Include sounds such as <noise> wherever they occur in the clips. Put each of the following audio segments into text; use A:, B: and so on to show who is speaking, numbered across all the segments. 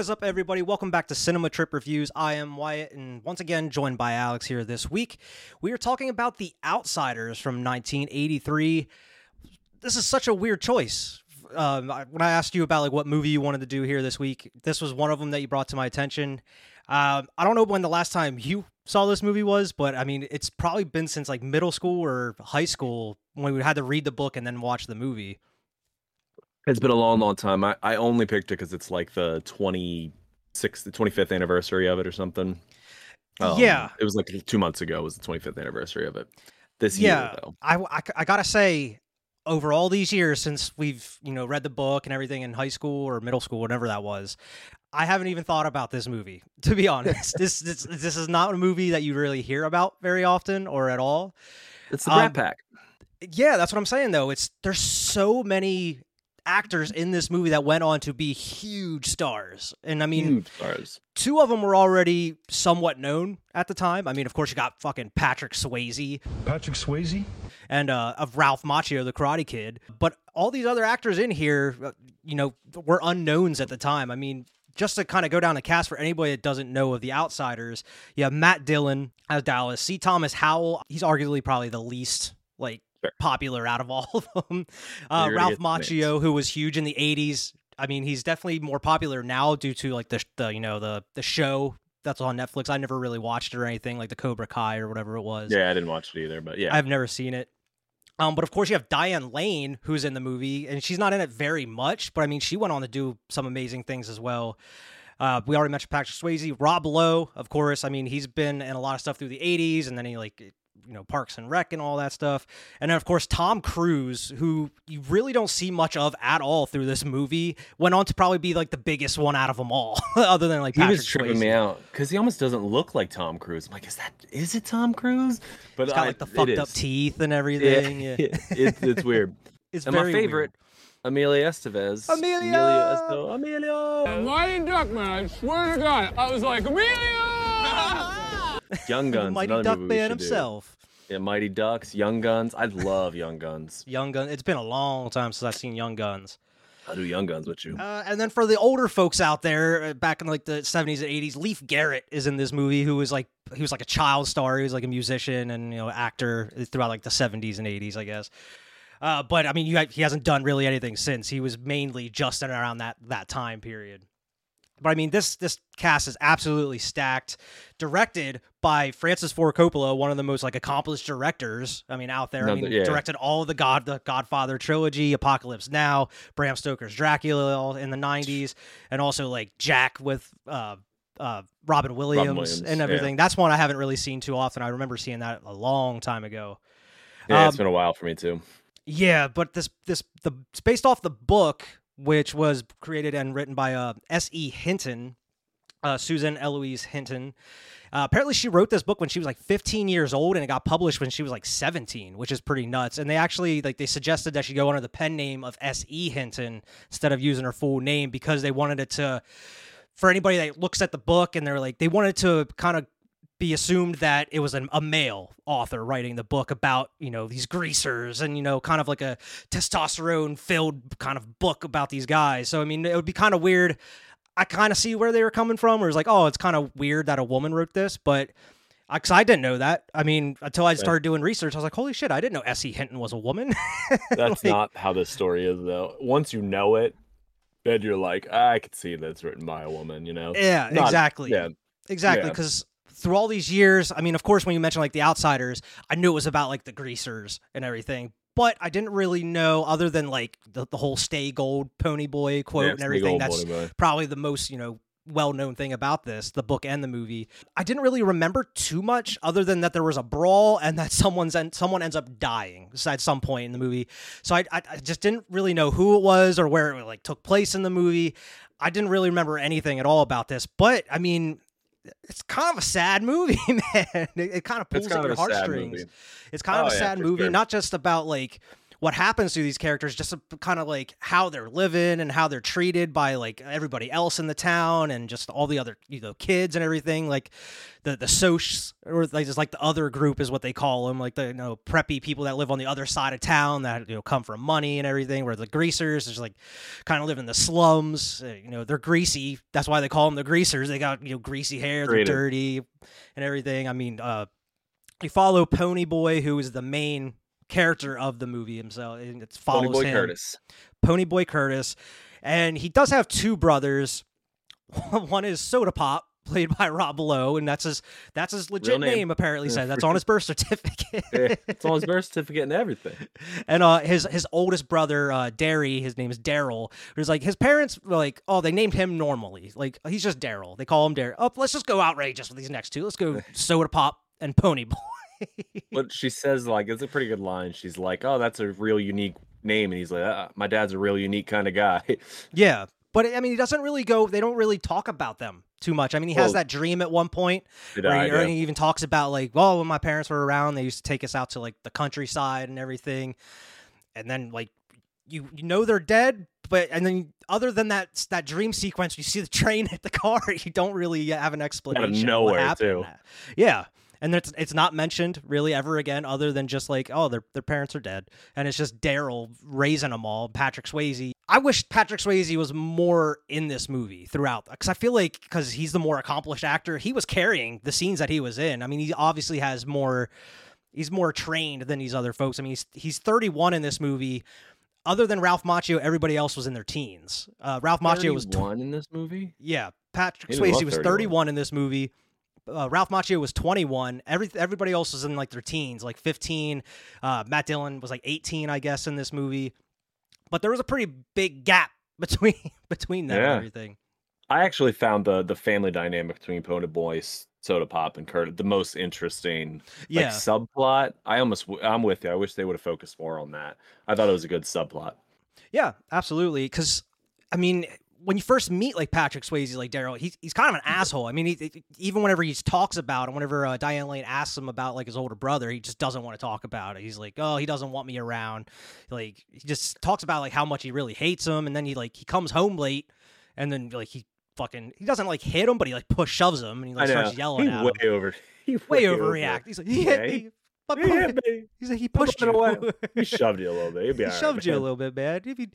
A: What is up, everybody? Welcome back to Cinema Trip Reviews. I am Wyatt, and once again, joined by Alex here this week. We are talking about The Outsiders from 1983. This is such a weird choice. Um, when I asked you about like what movie you wanted to do here this week, this was one of them that you brought to my attention. Um, I don't know when the last time you saw this movie was, but I mean, it's probably been since like middle school or high school when we had to read the book and then watch the movie.
B: It's been a long, long time. I, I only picked it because it's like the 26th, the 25th anniversary of it or something. Um,
A: Yeah.
B: It was like two months ago was the 25th anniversary of it. This
A: yeah,
B: year, though.
A: I, I, I gotta say, over all these years since we've you know read the book and everything in high school or middle school, whatever that was, I haven't even thought about this movie. <laughs> To be honest, this, this this is not a movie that you really hear about very often or at all.
B: It's the
A: um,
B: Pack.
A: Yeah, that's what I'm saying though. It's there's so many actors in this movie that went on to be huge stars, and I mean
B: Huge stars.
A: two of them were already somewhat known at the time. I mean, of course, you got fucking Patrick Swayze
C: Patrick Swayze?
A: and uh, of Ralph Macchio, the Karate Kid. But all these other actors in here, uh, you know, were unknowns at the time. I mean, just to kind of go down the cast for anybody that doesn't know of the Outsiders, you have Matt Dillon as Dallas, C. Thomas Howell. He's arguably probably the least like
B: Sure.
A: popular out of all of them. Uh, Ralph
B: the names.
A: Macchio, who was huge in the '80s. I mean, he's definitely more popular now due to like the the you know the the show that's on Netflix. I never really watched it or anything like the Cobra Kai or whatever it was.
B: Yeah, I didn't watch it either, but yeah.
A: I've never seen it. Um, but of course, you have Diane Lane, who's in the movie, and she's not in it very much, but I mean, she went on to do some amazing things as well. Uh, we already mentioned Patrick Swayze, Rob Lowe, of course. I mean, he's been in a lot of stuff through the '80s, and then he like, you know, Parks and Rec and all that stuff. And then of course Tom Cruise, who you really don't see much of at all through this movie, went on to probably be like the biggest one out of them all, <laughs> other than like
B: he
A: Patrick
B: was tripping
A: Swayze.
B: me out because he almost doesn't look like Tom Cruise. I'm like, is that is it Tom Cruise? But
A: He's got
B: I-
A: like the fucked up teeth and everything. <laughs> Yeah,
B: it's it's weird. <laughs>
A: it's
B: and my favorite,
A: weird.
B: Emilio Estevez.
A: Amelia!
B: Amelia Esto- Amelia.
D: Mighty Duck Man, I swear to God, I was like, Amelia!
B: Young <laughs> Guns.
A: Mighty Duck Man
B: should do.
A: himself.
B: Yeah, Mighty Ducks, Young Guns. I love Young Guns.
A: Young Guns. It's been a long time since I've seen Young Guns.
B: I'll do Young Guns with you.
A: Uh, and then for the older folks out there, uh, back in like the seventies and eighties, Leif Garrett is in this movie. Who was like he was like a child star. He was like a musician and you know actor throughout like the seventies and eighties, I guess. Uh, but I mean, you, he hasn't done really anything since. He was mainly just in around that that time period. But I mean, this this cast is absolutely stacked. Directed by Francis Ford Coppola, one of the most like accomplished directors. I mean, out there. I mean,
B: yeah.
A: directed all of the God the Godfather trilogy, Apocalypse Now, Bram Stoker's Dracula in the '90s, and also like Jack with uh, uh, Robin Williams,
B: Williams,
A: and
B: yeah.
A: everything. That's one I haven't really seen too often. I remember seeing that a long time ago.
B: Yeah,
A: um,
B: it's been a while for me too.
A: Yeah, but this this the it's based off the book, which was created and written by uh, S. E. Hinton, uh, Susan Eloise Hinton. Uh, apparently, she wrote this book when she was like 15 years old, and it got published when she was like 17, which is pretty nuts. And they actually like they suggested that she go under the pen name of S. E. Hinton instead of using her full name because they wanted it to. For anybody that looks at the book and they're like they wanted to kind of be assumed that it was an, a male author writing the book about you know these greasers and you know kind of like a testosterone filled kind of book about these guys so i mean it would be kind of weird i kind of see where they were coming from where it's like oh it's kind of weird that a woman wrote this but I, 'cause I didn't know that. I mean, until I started doing research, I was like, "Holy shit! I didn't know S.E. Hinton was a woman." <laughs>
B: That's
A: Like,
B: not how this story is though. Once you know it, then you're like, I could see that it's written by a woman. You know?
A: Yeah,
B: Not-
A: exactly.
B: Yeah,
A: Exactly,
B: Yeah.
A: Through all these years, I mean, of course, when you mentioned like the outsiders, I knew it was about like the greasers and everything, but I didn't really know other than like the, the whole "Stay Gold" Pony Boy quote
B: Yeah,
A: and
B: it's a big
A: everything. That's probably the most you know well-known thing about this, the book and the movie. I didn't really remember too much other than that there was a brawl and that someone's en- someone ends up dying at some point in the movie. So I, I I just didn't really know who it was or where it like took place in the movie. I didn't really remember anything at all about this, but I mean, it's kind of a sad movie, <laughs> man. It, it kind of pulls at your
B: of a sad
A: heartstrings. It's kind of
B: Oh,
A: a sad movie, not just about like what happens to these characters, just kind of like how they're living and how they're treated by like everybody else in the town and just all the other you know kids and everything. Like the the socs or like just like the other group is what they call them, like the you know preppy people that live on the other side of town that you know come from money and everything. Where the greasers is like kind of live in the slums. Uh, you know they're greasy. That's why they call them the greasers. They got you know greasy hair, they're dirty and everything. I mean, uh, you follow Pony Boy, who is the main character of the movie himself. And it follows
B: Pony Boy
A: him.
B: Curtis.
A: Pony Boy Curtis, and he does have two brothers. <laughs> One is Soda Pop, played by Rob Lowe, and that's his that's his legit
B: name.
A: name. Apparently,
B: Yeah,
A: says that's on his birth certificate.
B: Yeah, <laughs> it's on his birth certificate and everything. <laughs>
A: and uh, his his oldest brother, uh, Darry, his name is Daryl. Who's like his parents were like, oh, they named him normally, like he's just Daryl. They call him Daryl. Oh, let's just go outrageous with these next two. Let's go Soda Pop and Pony Boy.
B: But she says like it's a pretty good line. She's like, "Oh, that's a real unique name," and he's like, uh, "My dad's a real unique kind of guy." <laughs>
A: Yeah, but I mean, he doesn't really go. They don't really talk about them too much. I mean, he has that dream at one point where
B: I,
A: he,
B: yeah.
A: he even talks about like, well, when my parents were around, they used to take us out to like the countryside and everything, and then like you you know they're dead, but and then other than that that dream sequence, you see the <laughs> train hit the car. You don't really have an explanation. Out of what
B: nowhere, too.
A: Yeah. And it's it's not mentioned really ever again, other than just like, oh, their their parents are dead, and it's just Daryl raising them all. Patrick Swayze. I wish Patrick Swayze was more in this movie throughout, because I feel like because he's the more accomplished actor, he was carrying the scenes that he was in. I mean, he obviously has more. He's more trained than these other folks. I mean, he's he's 31 in this movie. Other than Ralph Macchio, everybody else was in their teens. Uh, Ralph Macchio was tw-
B: one in this movie.
A: yeah, Patrick Swayze was
B: 31.
A: 31 in this movie. Uh, Ralph Macchio was 21. Every everybody else was in like their teens, like 15. Uh, Matt Dillon was like 18, I guess, in this movie. But there was a pretty big gap <laughs> between between them
B: Yeah.
A: and everything.
B: I actually found the the family dynamic between Pony Boy, Soda Pop, and Kurt the most interesting.
A: Yeah,
B: Like subplot. I almost I'm with you. I wish they would have focused more on that. I thought it was a good subplot.
A: yeah, absolutely. Because I mean, when you first meet like Patrick Swayze, like Daryl, he's he's kind of an asshole. I mean, he, even whenever he talks about it, whenever uh, Diane Lane asks him about like his older brother, he just doesn't want to talk about it. He's like, oh, he doesn't want me around. Like he just talks about like how much he really hates him, and then he like he comes home late, and then like he fucking he doesn't like hit him, but he like push shoves him, and he like starts yelling
B: he
A: at
B: way
A: him.
B: over. He
A: Way
B: over-
A: overreact. He's like, he
B: Yeah,
A: hit
B: he-
A: me.
B: He hit <laughs> me.
A: He's like, he pushed you.
B: away. He <laughs> shoved you a little bit. Be
A: he
B: right,
A: shoved you a little bit, man. If he,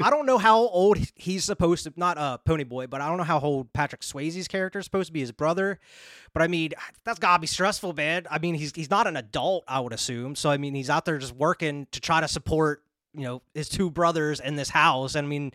A: I don't know how old he's supposed to. Not uh, Pony Boy, but I don't know how old Patrick Swayze's character is supposed to be his brother. But I mean, that's gotta be stressful, man. I mean, he's he's not an adult, I would assume. So I mean, he's out there just working to try to support, you know, his two brothers in this house. And I mean.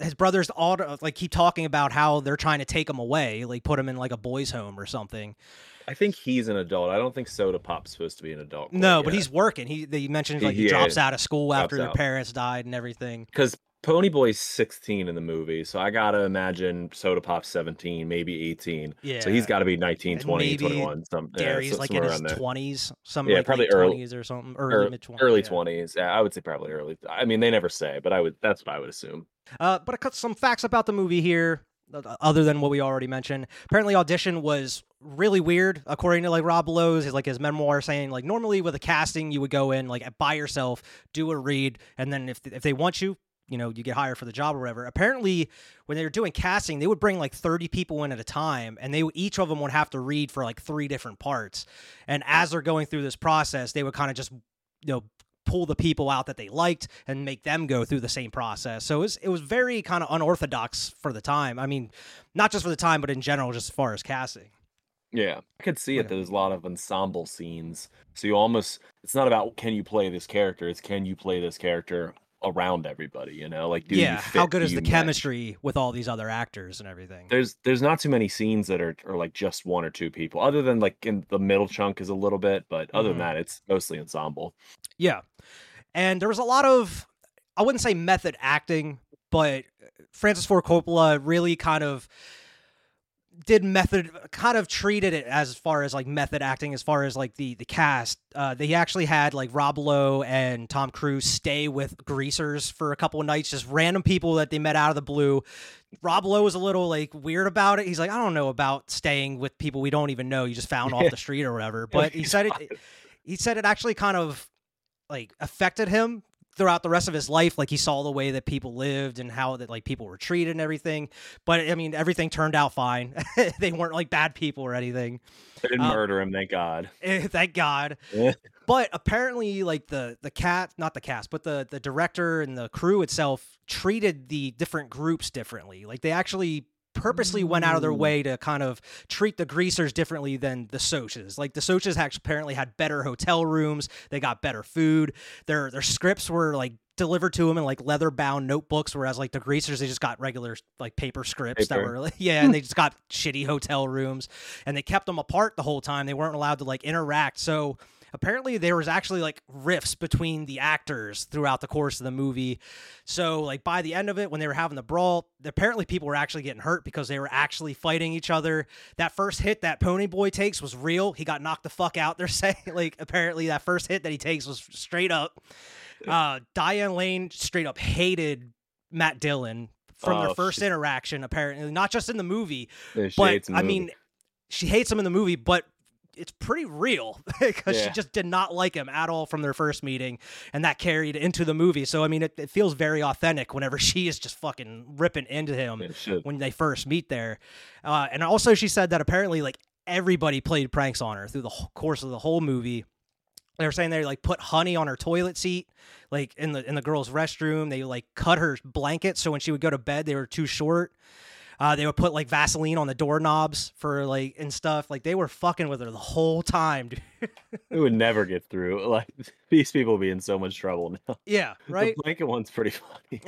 A: His brothers all like keep talking about how they're trying to take him away, like put him in like a boys' home or something.
B: I think he's an adult. I don't think Soda Pop's supposed to be an adult.
A: No, but he's working. He they mentioned like he
B: yeah,
A: drops out of school after their
B: out.
A: parents died and everything.
B: because Pony Boy's 16 in the movie, so I gotta imagine Soda Pop's 17, maybe 18.
A: Yeah.
B: So he's got to be 19,
A: And
B: 20,
A: maybe
B: 21. Some, yeah,
A: Gary's
B: so-
A: like in his twenties, some
B: Yeah,
A: like
B: probably early-
A: twenties or something, early mid twenties,
B: early 20s. Yeah, I would say probably early. I mean, they never say, but I would. That's what I would assume.
A: Uh, but I cut some facts about the movie here, other than what we already mentioned. Apparently, audition was really weird, according to like Rob Lowe's, his like his memoir saying like normally with a casting you would go in like by yourself, do a read, and then if if they want you. You know, you get hired for the job or whatever. Apparently, when they were doing casting, they would bring like 30 people in at a time, and they each of them would have to read for like three different parts. And as they're going through this process, they would kind of just, you know, pull the people out that they liked and make them go through the same process. So it was it was very kind of unorthodox for the time. I mean, not just for the time, but in general, just as far as casting.
B: Yeah, I could see it. There's a lot of ensemble scenes, so you almost. It's not about can you play this character. It's can you play this character around everybody. You know, like do you
A: yeah, how good is the
B: match?
A: chemistry with all these other actors and everything?
B: There's there's not too many scenes that are, are like just one or two people, other than like in the middle chunk is a little bit, but other
A: Mhm.
B: than that, it's mostly ensemble.
A: Yeah. And there was a lot of, I wouldn't say method acting, but Francis Ford Coppola really kind of did method kind of treated it as far as like method acting as far as like the the cast. Uh they actually had like rob lowe and tom cruise stay with greasers for a couple of nights just random people that they met out of the blue. Rob lowe was a little like weird about it. He's like i don't know about staying with people we don't even know you just found off the street or whatever. <laughs> But he said it he said it actually kind of like affected him throughout the rest of his life like he saw the way that people lived and how that like people were treated and everything. But i mean everything turned out fine. <laughs> They weren't like bad people or anything.
B: They didn't
A: Um,
B: murder him, thank God. <laughs>
A: Eh, thank god. <laughs> But apparently like the the cat not the cast but the the director and the crew itself treated the different groups differently. Like they actually purposely went out of their
B: mm.
A: way to kind of treat the greasers differently than the Socs. Like the Socs actually apparently had better hotel rooms, they got better food. Their their scripts were like delivered to them in like leather bound notebooks whereas like the greasers they just got regular like paper scripts that were like <laughs> yeah and they <laughs> just got shitty hotel rooms. And they kept them apart the whole time. They weren't allowed to like interact. So apparently there was actually like rifts between the actors throughout the course of the movie. So like by the end of it when they were having the brawl apparently people were actually getting hurt because they were actually fighting each other. That first hit that pony boy takes was real. He got knocked the fuck out they're <laughs> saying. Like apparently that first hit that he takes was straight up uh diane lane straight up hated matt dillon from their
B: Oh,
A: first
B: shit.
A: interaction apparently. Not just in the movie
B: Yeah,
A: but
B: hates him
A: I
B: movie.
A: mean, she hates him in the movie, but it's pretty real <laughs> because she just did not like him at all from their first meeting, and that carried into the movie. So I mean, it, it feels very authentic whenever <laughs> she is just fucking ripping into him
B: Yeah,
A: when they first meet there. Uh, and also, she said that apparently, like everybody played pranks on her through the whole course of the whole movie. They were saying they like put honey on her toilet seat, like in the in the girl's restroom. They like cut her blanket so when she would go to bed, they were too short. Uh, they would put like Vaseline on the doorknobs for like and stuff. Like they were fucking with her the whole time, <laughs> dude.
B: it would never get through. <laughs> Like these people be in so much trouble now.
A: yeah, <laughs> right.
B: The blanket one's pretty funny.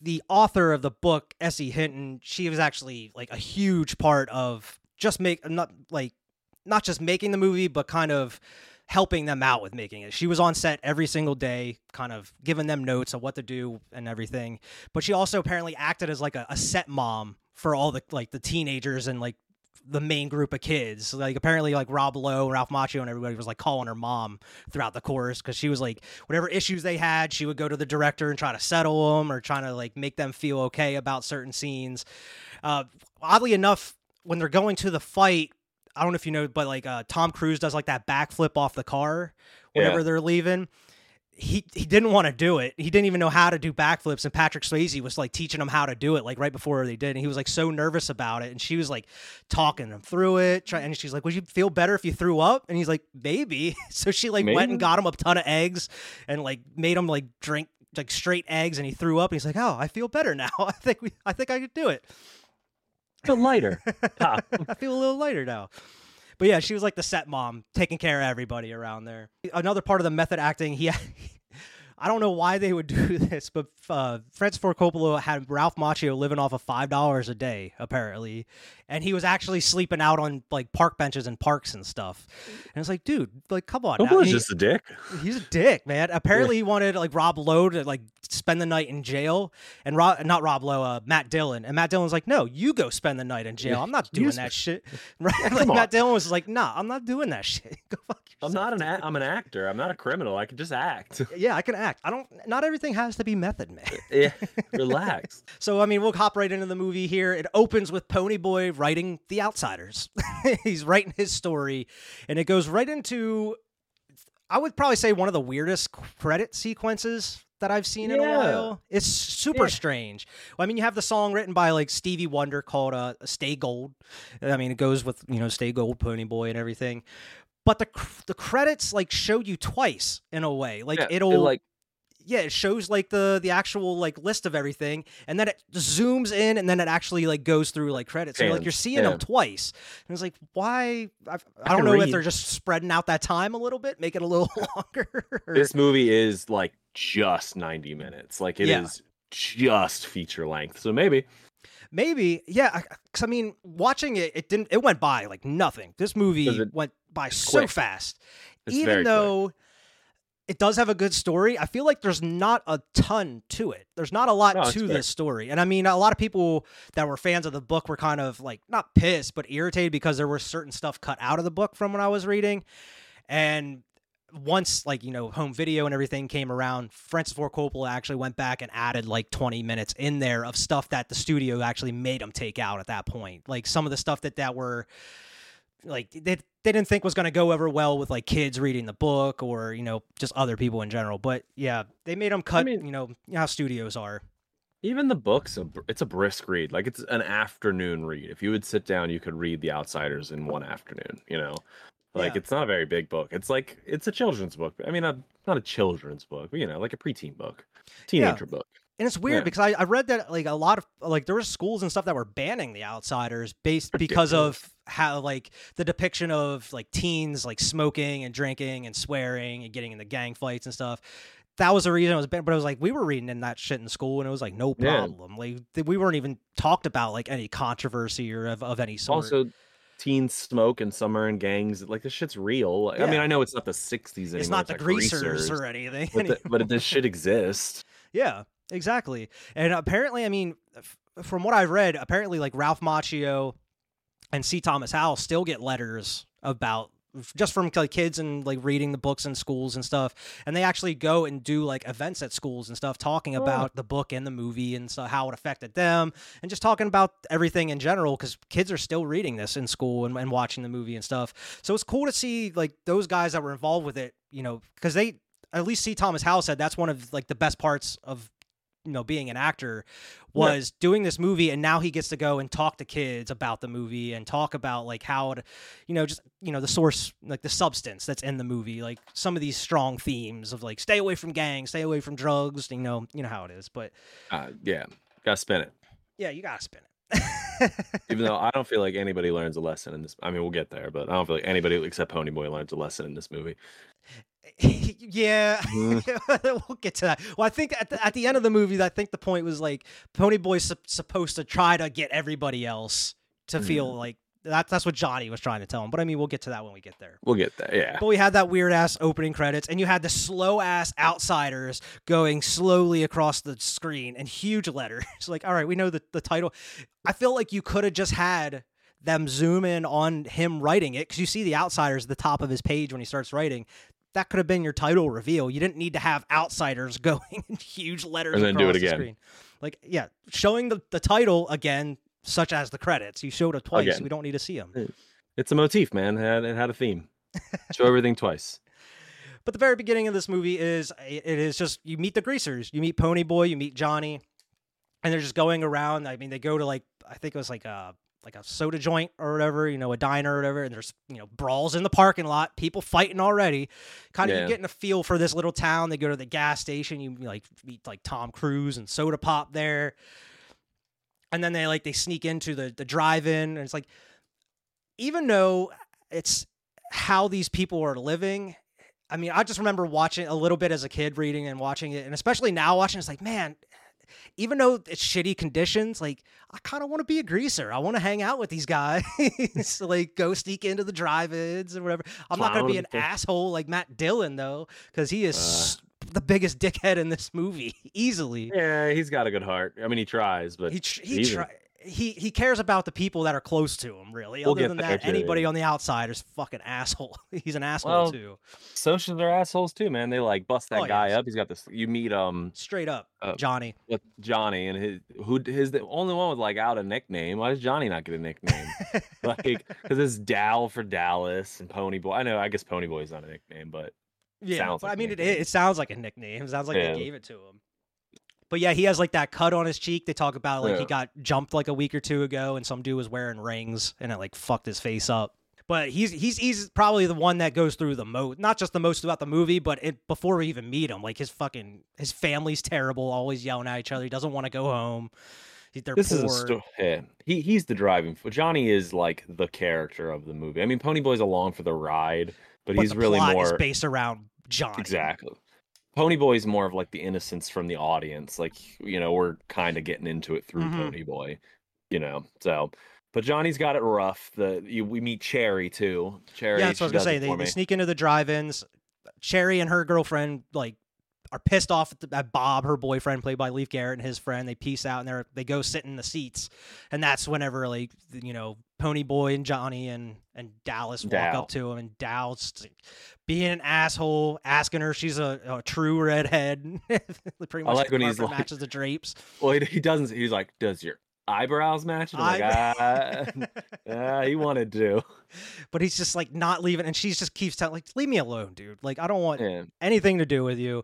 A: the author of the book, Essie Hinton, she was actually like a huge part of just make not like not just making the movie, but kind of helping them out with making it. She was on set every single day, kind of giving them notes of what to do and everything. But she also apparently acted as like a, a set mom for all the like the teenagers and like the main group of kids. Like apparently like Rob Lowe, Ralph Macchio and everybody was like calling her mom throughout the course because she was like whatever issues they had, she would go to the director and try to settle them or trying to like make them feel okay about certain scenes. Uh, oddly enough, when they're going to the fight, I don't know if you know, but like uh, Tom Cruise does like that backflip off the car whenever
B: Yeah.
A: they're leaving. He he didn't want to do it. He didn't even know how to do backflips, and Patrick Swayze was like teaching him how to do it, like right before they did. And he was like so nervous about it, and she was like talking him through it. Try, and she's like, "Would you feel better if you threw up?" And he's like, "Maybe." <laughs> So she like went and got him a ton of eggs, and like made him like drink like straight eggs, and he threw up. And he's like, "Oh, I feel better now. <laughs> I think we, I think I could do it."
B: Feel lighter. <laughs>
A: I feel a little lighter now. But yeah, she was like the set mom, taking care of everybody around there. Another part of the method acting, he, I don't know why they would <laughs> do this, but uh, Francis Ford Coppola had Ralph Macchio living off of five dollars a day, apparently, and he was actually sleeping out on like park benches and parks and stuff. And it's like, dude, like, come on.
B: Coppola's just a dick.
A: He's a dick, man. Apparently, he wanted like Rob Lowe to like spend the night in jail, and Rob, not Rob Lowe, uh, Matt Dillon, and Matt Dillon's like, "No, you go spend the night in jail. I'm not doing that <laughs> shit." <laughs> Right? like
B: on.
A: Matt Dillon was like, "Nah, I'm not doing that shit. go fuck
B: I'm not an. I'm an actor. I'm not a criminal. I can just act.
A: Yeah, I can act. I don't. Not everything has to be method, man. <laughs>
B: yeah, relax. <laughs>
A: So I mean, we'll hop right into the movie here. It opens with Pony Boy writing The Outsiders. <laughs> He's writing his story, and it goes right into, I would probably say one of the weirdest credit sequences that I've seen in a
B: Yeah.
A: while. It's super
B: Yeah.
A: strange. Well, I mean, you have the song written by like Stevie Wonder called uh, "Stay Gold." I mean, it goes with you know "Stay Gold," Pony Boy, and everything. But the cr- the credits like show you twice in a way. Like
B: Yeah, it,
A: it'll
B: like
A: yeah, it shows like the the actual like list of everything, and then it zooms in, and then it actually like goes through like credits. So like you're seeing
B: yeah.
A: them twice, and it's like why? I, I,
B: I
A: don't know if they're just spreading out that time a little bit, make it a little <laughs> longer.
B: this movie is like just 90 minutes. Like it is
A: Yeah.
B: just feature length. So maybe
A: Maybe, yeah. Because I mean, watching it, it didn't. It went by like nothing. This movie went by so
B: quick.
A: fast.
B: it's
A: Even
B: very quick.
A: It does have a good story, I feel like there's not a ton to it. There's not a lot
B: No,
A: to
B: fair.
A: this story. And I mean, a lot of people that were fans of the book were kind of like not pissed, but irritated because there was certain stuff cut out of the book from when I was reading. And once like you know home video and everything came around francis ford coppola actually went back and added like 20 minutes in there of stuff that the studio actually made him take out at that point like some of the stuff that that were like they they didn't think was going to go over well with like kids reading the book or you know just other people in general. But yeah, they made them cut.
B: mean-
A: you know how studios are.
B: Even the book's a, it's a brisk read. Like it's an afternoon read. If you would sit down, you could read The Outsiders in one afternoon. You know, like
A: Yeah.
B: it's not a very big book. It's like it's a children's book. I mean, a, not a children's book, but you know, like a preteen book, teenager book.
A: And it's weird
B: Yeah.
A: because I, I read that like a lot of like there were schools and stuff that were banning the outsiders based <laughs> because of how like the depiction of like teens like smoking and drinking and swearing and getting into gang fights and stuff. That was the reason it was banned. But it was like we were reading in that shit in school and it was like no
B: Yeah.
A: problem. Like th- we weren't even talked about like any controversy or of, of any sort.
B: Also, teens smoke and some are in gangs. Like this shit's real. Like, I mean, I know it's not the '60s anymore.
A: it's not the greasers,
B: greasers,
A: or anything.
B: but, the, but this shit <laughs> exists.
A: Yeah, exactly. And apparently, I mean, f- from what I've read, apparently, like Ralph Macchio and C. Thomas Howell still get letters about just from like kids and like reading the books in schools and stuff and they actually go and do like events at schools and stuff talking
B: Oh.
A: about the book and the movie and so how it affected them and just talking about everything in general because kids are still reading this in school and, and watching the movie and stuff so it's cool to see like those guys that were involved with it you know because they at least C. Thomas Howell said that's one of like the best parts of you know being an actor was doing this movie and now he gets to go and talk to kids about the movie and talk about like how it you know just you know the source like the substance that's in the movie like some of these strong themes of like stay away from gangs stay away from drugs you know you know how it is but
B: Uh, yeah, gotta spin it.
A: yeah you gotta spin it
B: Even though <laughs> I don't feel like anybody learns a lesson in this. I mean, we'll get there, but I don't feel like anybody except Ponyboy learns a lesson in this movie. <laughs>
A: yeah, <laughs>
B: Mm-hmm.
A: we'll get to that. Well, I think at the, at the end of the movie, I think the point was like Ponyboy's sup- supposed to try to get everybody else to
B: Mm-hmm.
A: feel like that. That's what Johnny was trying to tell him. But I mean, we'll get to that when we get there.
B: We'll get there. Yeah.
A: But we had that weird ass opening credits, and you had the slow ass outsiders going slowly across the screen and huge letters. <laughs> like, all right, we know the, the title. I feel like you could have just had them zoom in on him writing it because you see the outsiders at the top of his page when he starts writing. That could have been your title reveal. You didn't need to have outsiders <laughs> going in huge letters
B: And then do
A: across
B: it
A: the
B: again.
A: screen. Like, yeah, showing the, the title again, such as the credits. You showed it twice.
B: Again.
A: We don't need to see them.
B: It's a motif, man. It had, it had a theme. <laughs> Show everything twice.
A: But the very beginning of this movie is it is just you meet the greasers, you meet Pony Boy, you meet Johnny, and they're just going around. I mean, they go to like I think it was like a like a soda joint or whatever, you know, a diner or whatever, and there's you know brawls in the parking lot, people fighting already. Kind of
B: Yeah.
A: getting a feel for this little town. They go to the gas station, you like meet like Tom Cruise and Soda Pop there, and then they like they sneak into the the drive-in, and it's like even though it's how these people are living I mean, I just remember watching a little bit as a kid, reading and watching it, and especially now watching. It's like, man, even though it's shitty conditions, like I kind of want to be a greaser. I want to hang out with these guys, <laughs> like go sneak into the drive-ins or whatever. I'm not gonna be an asshole like Matt Dillon though, because he is
B: Uh.
A: the biggest <laughs> dickhead in this movie, <laughs> easily.
B: Yeah, he's got a good heart. I mean, he tries, but
A: He tr- he
B: even-
A: try- he he cares about the people that are close to him. Really,
B: We'll
A: other than that, anybody on the outside is fucking asshole. <laughs> He's an asshole
B: Well,
A: too,
B: socials are assholes too, man. They like bust that
A: Oh,
B: guy
A: yes.
B: up. He's got this. You meet um
A: straight up,
B: Uh,
A: Johnny.
B: with Johnny and his who his the only one with like out a nickname. Why does Johnny not get a nickname? <laughs> like because it's Dal for Dallas and Pony Boy. I know. I guess Pony Boy's not a nickname, but
A: Yeah, but
B: like
A: I mean, it, it sounds like a nickname. It sounds like
B: Yeah.
A: they gave it to him. But yeah, he has like that cut on his cheek. They talk about like he got jumped like a week or two ago, and some dude was wearing rings, and it like fucked his face up. But he's he's he's probably the one that goes through the most, not just the most about the movie, but it before we even meet him, like his fucking his family's terrible, always yelling at each other. He doesn't want to go home. They're
B: this
A: poor.
B: is a story. Yeah. He he's the driving. Johnny is like the character of the movie. I mean, Pony Boy's along for the ride, but,
A: but
B: he's
A: the
B: really
A: plot
B: more
A: is based around Johnny.
B: exactly. Pony Boy's more of like the innocence from the audience. Like you know, we're kind of getting into it through
A: Mhm.
B: Pony Boy. You know, so. But Johnny's got it rough. The you, we meet Cherry too. Cherry.
A: Yeah, that's what I was gonna say. They, they sneak into the drive-ins. Cherry and her girlfriend like are pissed off at, the, at Bob, her boyfriend, played by Leif Garrett, and his friend. They peace out and they they go sit in the seats, and that's whenever like you know Pony Boy and Johnny and and Dallas walk up to him, and Dal's like, being an asshole, asking her if she's a, a true redhead. <laughs> Pretty
B: I
A: much
B: like
A: the
B: when he's like-
A: matches the drapes.
B: Well, he, he doesn't. He's like, "Does your eyebrows matching. I'm like, ah, <laughs> ah, he wanted to.
A: but he's just like not leaving, and she just keeps telling like, "Leave me alone, dude. Like I don't want
B: Yeah.
A: anything to do with you."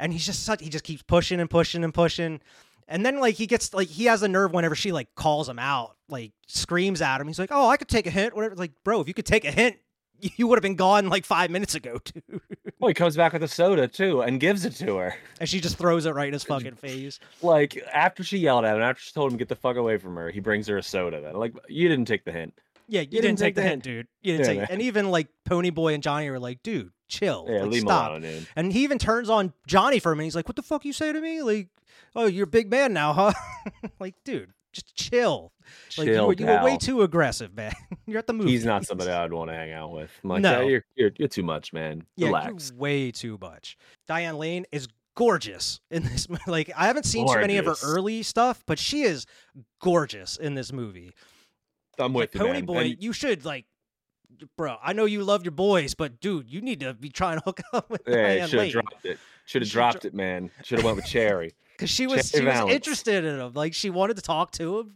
A: And he's just such he just keeps pushing and pushing and pushing. And then like he gets like he has a nerve whenever she like calls him out, like screams at him. He's like, "Oh, I could take a hint." Whatever. Like, bro, if you could take a hint, you would have been gone like five minutes ago, <laughs> dude.
B: Well, he comes back with a soda too and gives it to her.
A: And she just throws it right in his <laughs> fucking face.
B: Like after she yelled at him, after she told him get the fuck away from her, he brings her a soda. Then, like, you didn't take the hint.
A: Yeah, you, didn't, take the hint, dude. You didn't
B: Yeah,
A: take.
B: man.
A: And even like Pony Boy and Johnny were like, "Dude, chill.
B: Yeah,
A: like,
B: leave
A: stop."
B: alone.
A: And he even turns on Johnny for a minute. He's like, "What the fuck you say to me? Like, oh, you're a big man now, huh? <laughs> like, dude, just chill. Like, you
B: Chill,
A: were, you were way too aggressive, man. <laughs> you're at the movie.
B: He's not somebody I'd want to hang out with. I'm like,
A: No.
B: "Yeah, you're, you're you're too much, man.
A: Yeah,
B: Relax.
A: you're way too much. Diane Lane is gorgeous in this. <laughs> Like, I haven't seen too many of her early stuff, but she is gorgeous in this movie.
B: I'm
A: Like,
B: with you,
A: Pony
B: man.
A: Boy,
B: And-
A: you should like. Bro, I know you love your boys, but dude, you need to be trying to hook up with
B: yeah,
A: Diane Lane.
B: dropped it. Should have dropped
A: dro-
B: it, man. Should have went with Cherry. <laughs>
A: because she was
B: Cherry
A: she was interested in him. Like she wanted to talk to him,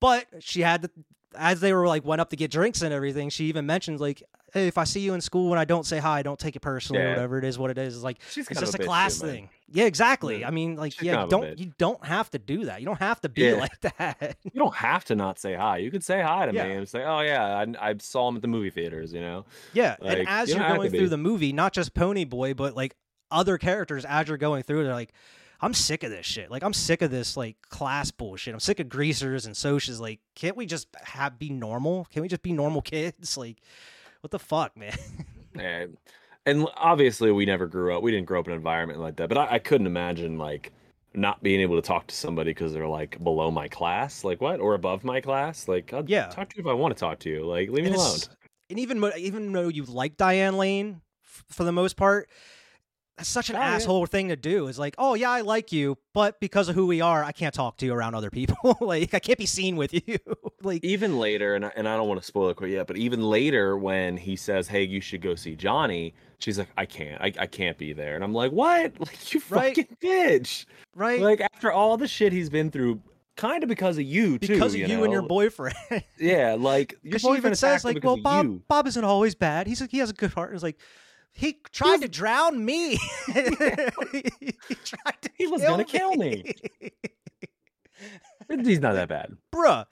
A: but she had to. As they were like went up to get drinks and everything, she even mentioned like, "Hey, if I see you in school and I don't say hi, don't take it personally.
B: Yeah.
A: Whatever it is, what it is, is like
B: She's
A: it's just a
B: too,
A: class
B: man.
A: thing. Yeah, exactly.
B: Yeah.
A: I mean, like,
B: She's
A: yeah, you don't you don't have to do that. You don't have to be
B: Yeah.
A: like <laughs> that.
B: You don't have to not say hi. You could say hi to
A: Yeah.
B: me and say, "Oh yeah, I, I saw him at the movie theaters." You know,
A: yeah, and as
B: you to
A: going through the movie, not just Pony Boy, but like other characters, as you're going through, they're like. I'm sick of this shit. Like I'm sick of this like class bullshit. I'm sick of greasers and socias. Like, can't we just have be normal? Can we just be normal <laughs> kids? Like, what the fuck, man? <laughs>
B: and, and obviously we never grew up. We didn't grow up in an environment like that. But I, I couldn't imagine like not being able to talk to somebody because they're like below my class, like what, or above my class. Like, I'll
A: Yeah.
B: talk to you if I want to talk to you. Like, leave me
A: and,
B: alone.
A: and even mo- even though you like Diane Lane f- for the most part, that's such an
B: Oh, yeah.
A: asshole thing to do. Is like, oh yeah, I like you, but because of who we are, I can't talk to you around other people. <laughs> like, I can't be seen with you. <laughs> like,
B: even later, and I, and I don't want to spoil it quite yet, but even later when he says, "Hey, you should go see Johnny," she's like, "I can't, I, I can't be there," and I'm like, "What? <laughs> Like you
A: Right.
B: fucking bitch!"
A: right?
B: Like after all the shit he's been through, kind of because of you too.
A: because of you, and your boyfriend.
B: Yeah, like your
A: she even says like, well, Bob
B: you.
A: Bob isn't always bad. He's like, he has a good heart. And It's like. He tried to drown me. <laughs> he tried to
B: He was gonna kill me. He's not that bad.
A: bruh.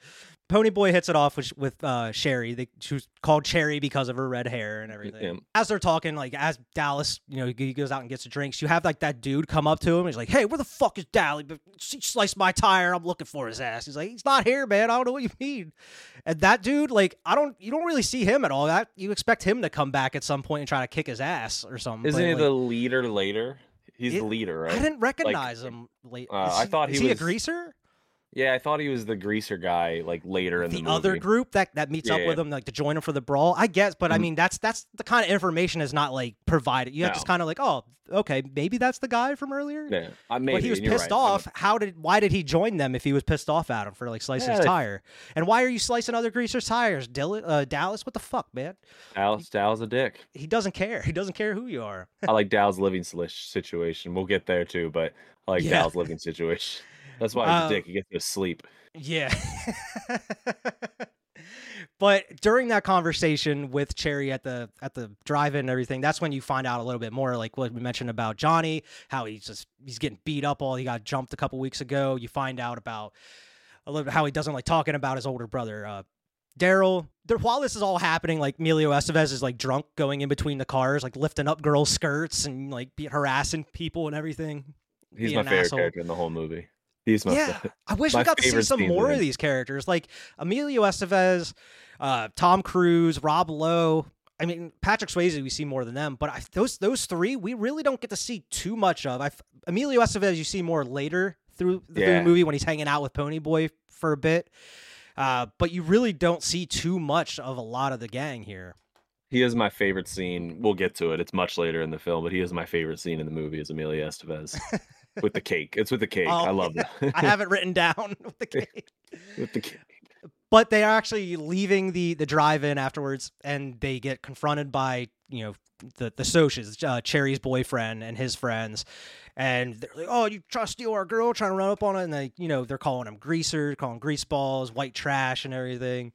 A: Pony Boy hits it off with with uh, Cherry. They, she was called Cherry because of her red hair and everything.
B: Yeah.
A: As they're talking, like as Dallas, you know, he goes out and gets the drinks. You have like that dude come up to him. He's like, "Hey, where the fuck is Dally? But She sliced my tire. I'm looking for his ass." He's like, "He's not here, man. I don't know what you mean." And that dude, like, I don't, you don't really see him at all. That you expect him to come back at some point and try to kick his ass or something.
B: Isn't
A: but,
B: he
A: like,
B: the leader later? He's
A: It-
B: the leader, right?
A: I didn't recognize him. Late.
B: uh,
A: Is
B: I thought
A: is
B: he
A: he a greaser.
B: Yeah, I thought he was the greaser guy, like later in the,
A: the other group that that meets up
B: Yeah.
A: with him like to join him for the brawl i guess but i
B: Mhm.
A: mean that's that's the kind of information is not like provided you have
B: No.
A: just kind of like oh okay maybe that's the guy from earlier
B: Yeah, uh, maybe.
A: but he was pissed
B: right.
A: Off how did why did he join them if he was pissed off at him for like slicing
B: Yeah,
A: his tire and why are you slicing other greasers tires Dill- uh, dallas what the fuck man
B: Dallas, Dallas a dick.
A: he doesn't care <laughs> he doesn't care who you are
B: I like <laughs> Dallas' living situation. We'll get there too, but I like
A: Yeah.
B: Dal's living situation. That's why he's
A: Uh,
B: a dick. He gets to sleep.
A: Yeah. <laughs> but during that conversation with Cherry at the at the drive-in and everything, that's when you find out a little bit more, like what we mentioned about Johnny, how he's just he's getting beat up all he got jumped a couple weeks ago. You find out about a little bit how he doesn't like talking about his older brother, uh Daryl. While this is all happening, like Emilio Estevez is like drunk, going in between the cars, like lifting up girls' skirts and like be harassing people and everything.
B: He's
A: being
B: my favorite
A: asshole.
B: character in the whole movie. He's my
A: yeah, I wish
B: my
A: we got to see some
B: scenes in
A: more of these characters, like Emilio Estevez, uh, Tom Cruise, Rob Lowe. I mean, Patrick Swayze. We see more than them, but I, those those three we really don't get to see too much of. I Emilio Estevez you see more later through, through the
B: Yeah.
A: movie when he's hanging out with Ponyboy for a bit, uh, but you really don't see too much of a lot of the gang here.
B: He is my favorite scene. We'll get to it. It's much later in the film, but he is my favorite scene in the movie is Emilio Estevez <laughs> with the cake. It's with the cake.
A: Oh,
B: I love that. <laughs>
A: I have it written down <laughs> with the <laughs> cake.
B: with the cake.
A: but they are actually leaving the the drive-in afterwards and they get confronted by you know the the socias, uh, Cherry's boyfriend and his friends, and they're like, "Oh, you try to steal our girl, trying to run up on it," and they you know they're calling him greaser, calling grease balls, white trash, and everything.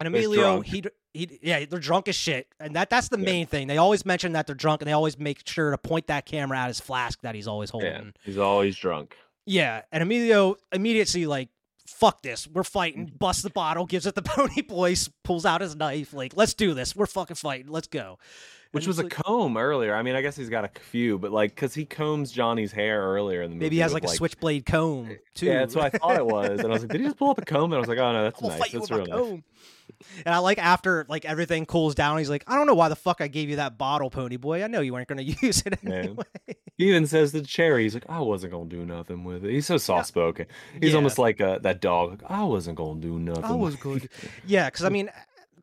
A: And Emilio, he he yeah, they're drunk as shit, and that that's the
B: Yeah.
A: main thing. They always mention that they're drunk, and they always make sure to point that camera at his flask that he's always holding.
B: Yeah, he's always drunk.
A: Yeah, and Emilio immediately like, fuck this, we're fighting. Mm. Busts the bottle, gives it the <laughs> pony Boys, pulls out his knife, like, let's do this. We're fucking fighting. Let's go.
B: Which was a comb earlier. I mean, I guess he's got a few, but like, cause he combs Johnny's hair earlier in the movie.
A: maybe he has
B: with,
A: like a switchblade comb too.
B: Yeah, that's what I thought it was. And I was like, did he just pull up a comb? And I was like, oh no, <laughs> that's nice. That's real nice.
A: And I like after like everything cools down, he's like, I don't know why the fuck I gave you that bottle, pony boy. I know you weren't gonna <laughs> use it anyway.
B: He even says the Cherry, he's like, I wasn't gonna do nothing with it. He's so soft spoken. He's
A: Yeah.
B: almost like uh, that dog. Like, I wasn't gonna do nothing.
A: I was good. Yeah, because I mean,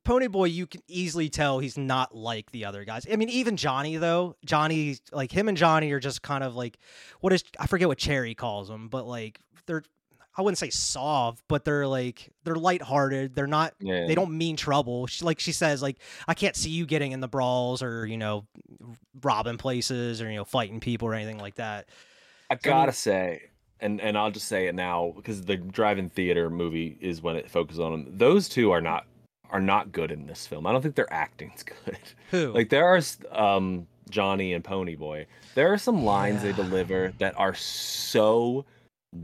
A: Pony Boy, you can easily tell he's not like the other guys. I mean, even Johnny though. Johnny, like him and Johnny are just kind of like what is I forget what Cherry calls them, but like they're I wouldn't say soft, but they're like they're lighthearted. They're not.
B: Yeah.
A: They don't mean trouble. She, like she says, like I can't see you getting in the brawls or you know robbing places or you know fighting people or anything like that.
B: I
A: So, I mean-
B: gotta say, and and I'll just say it now because the drive-in theater movie is when it focuses on them. Those two are not are not good in this film. I don't think their acting's <laughs> good.
A: Who?
B: Like there are um Johnny and Pony Boy. There are some lines they deliver that are so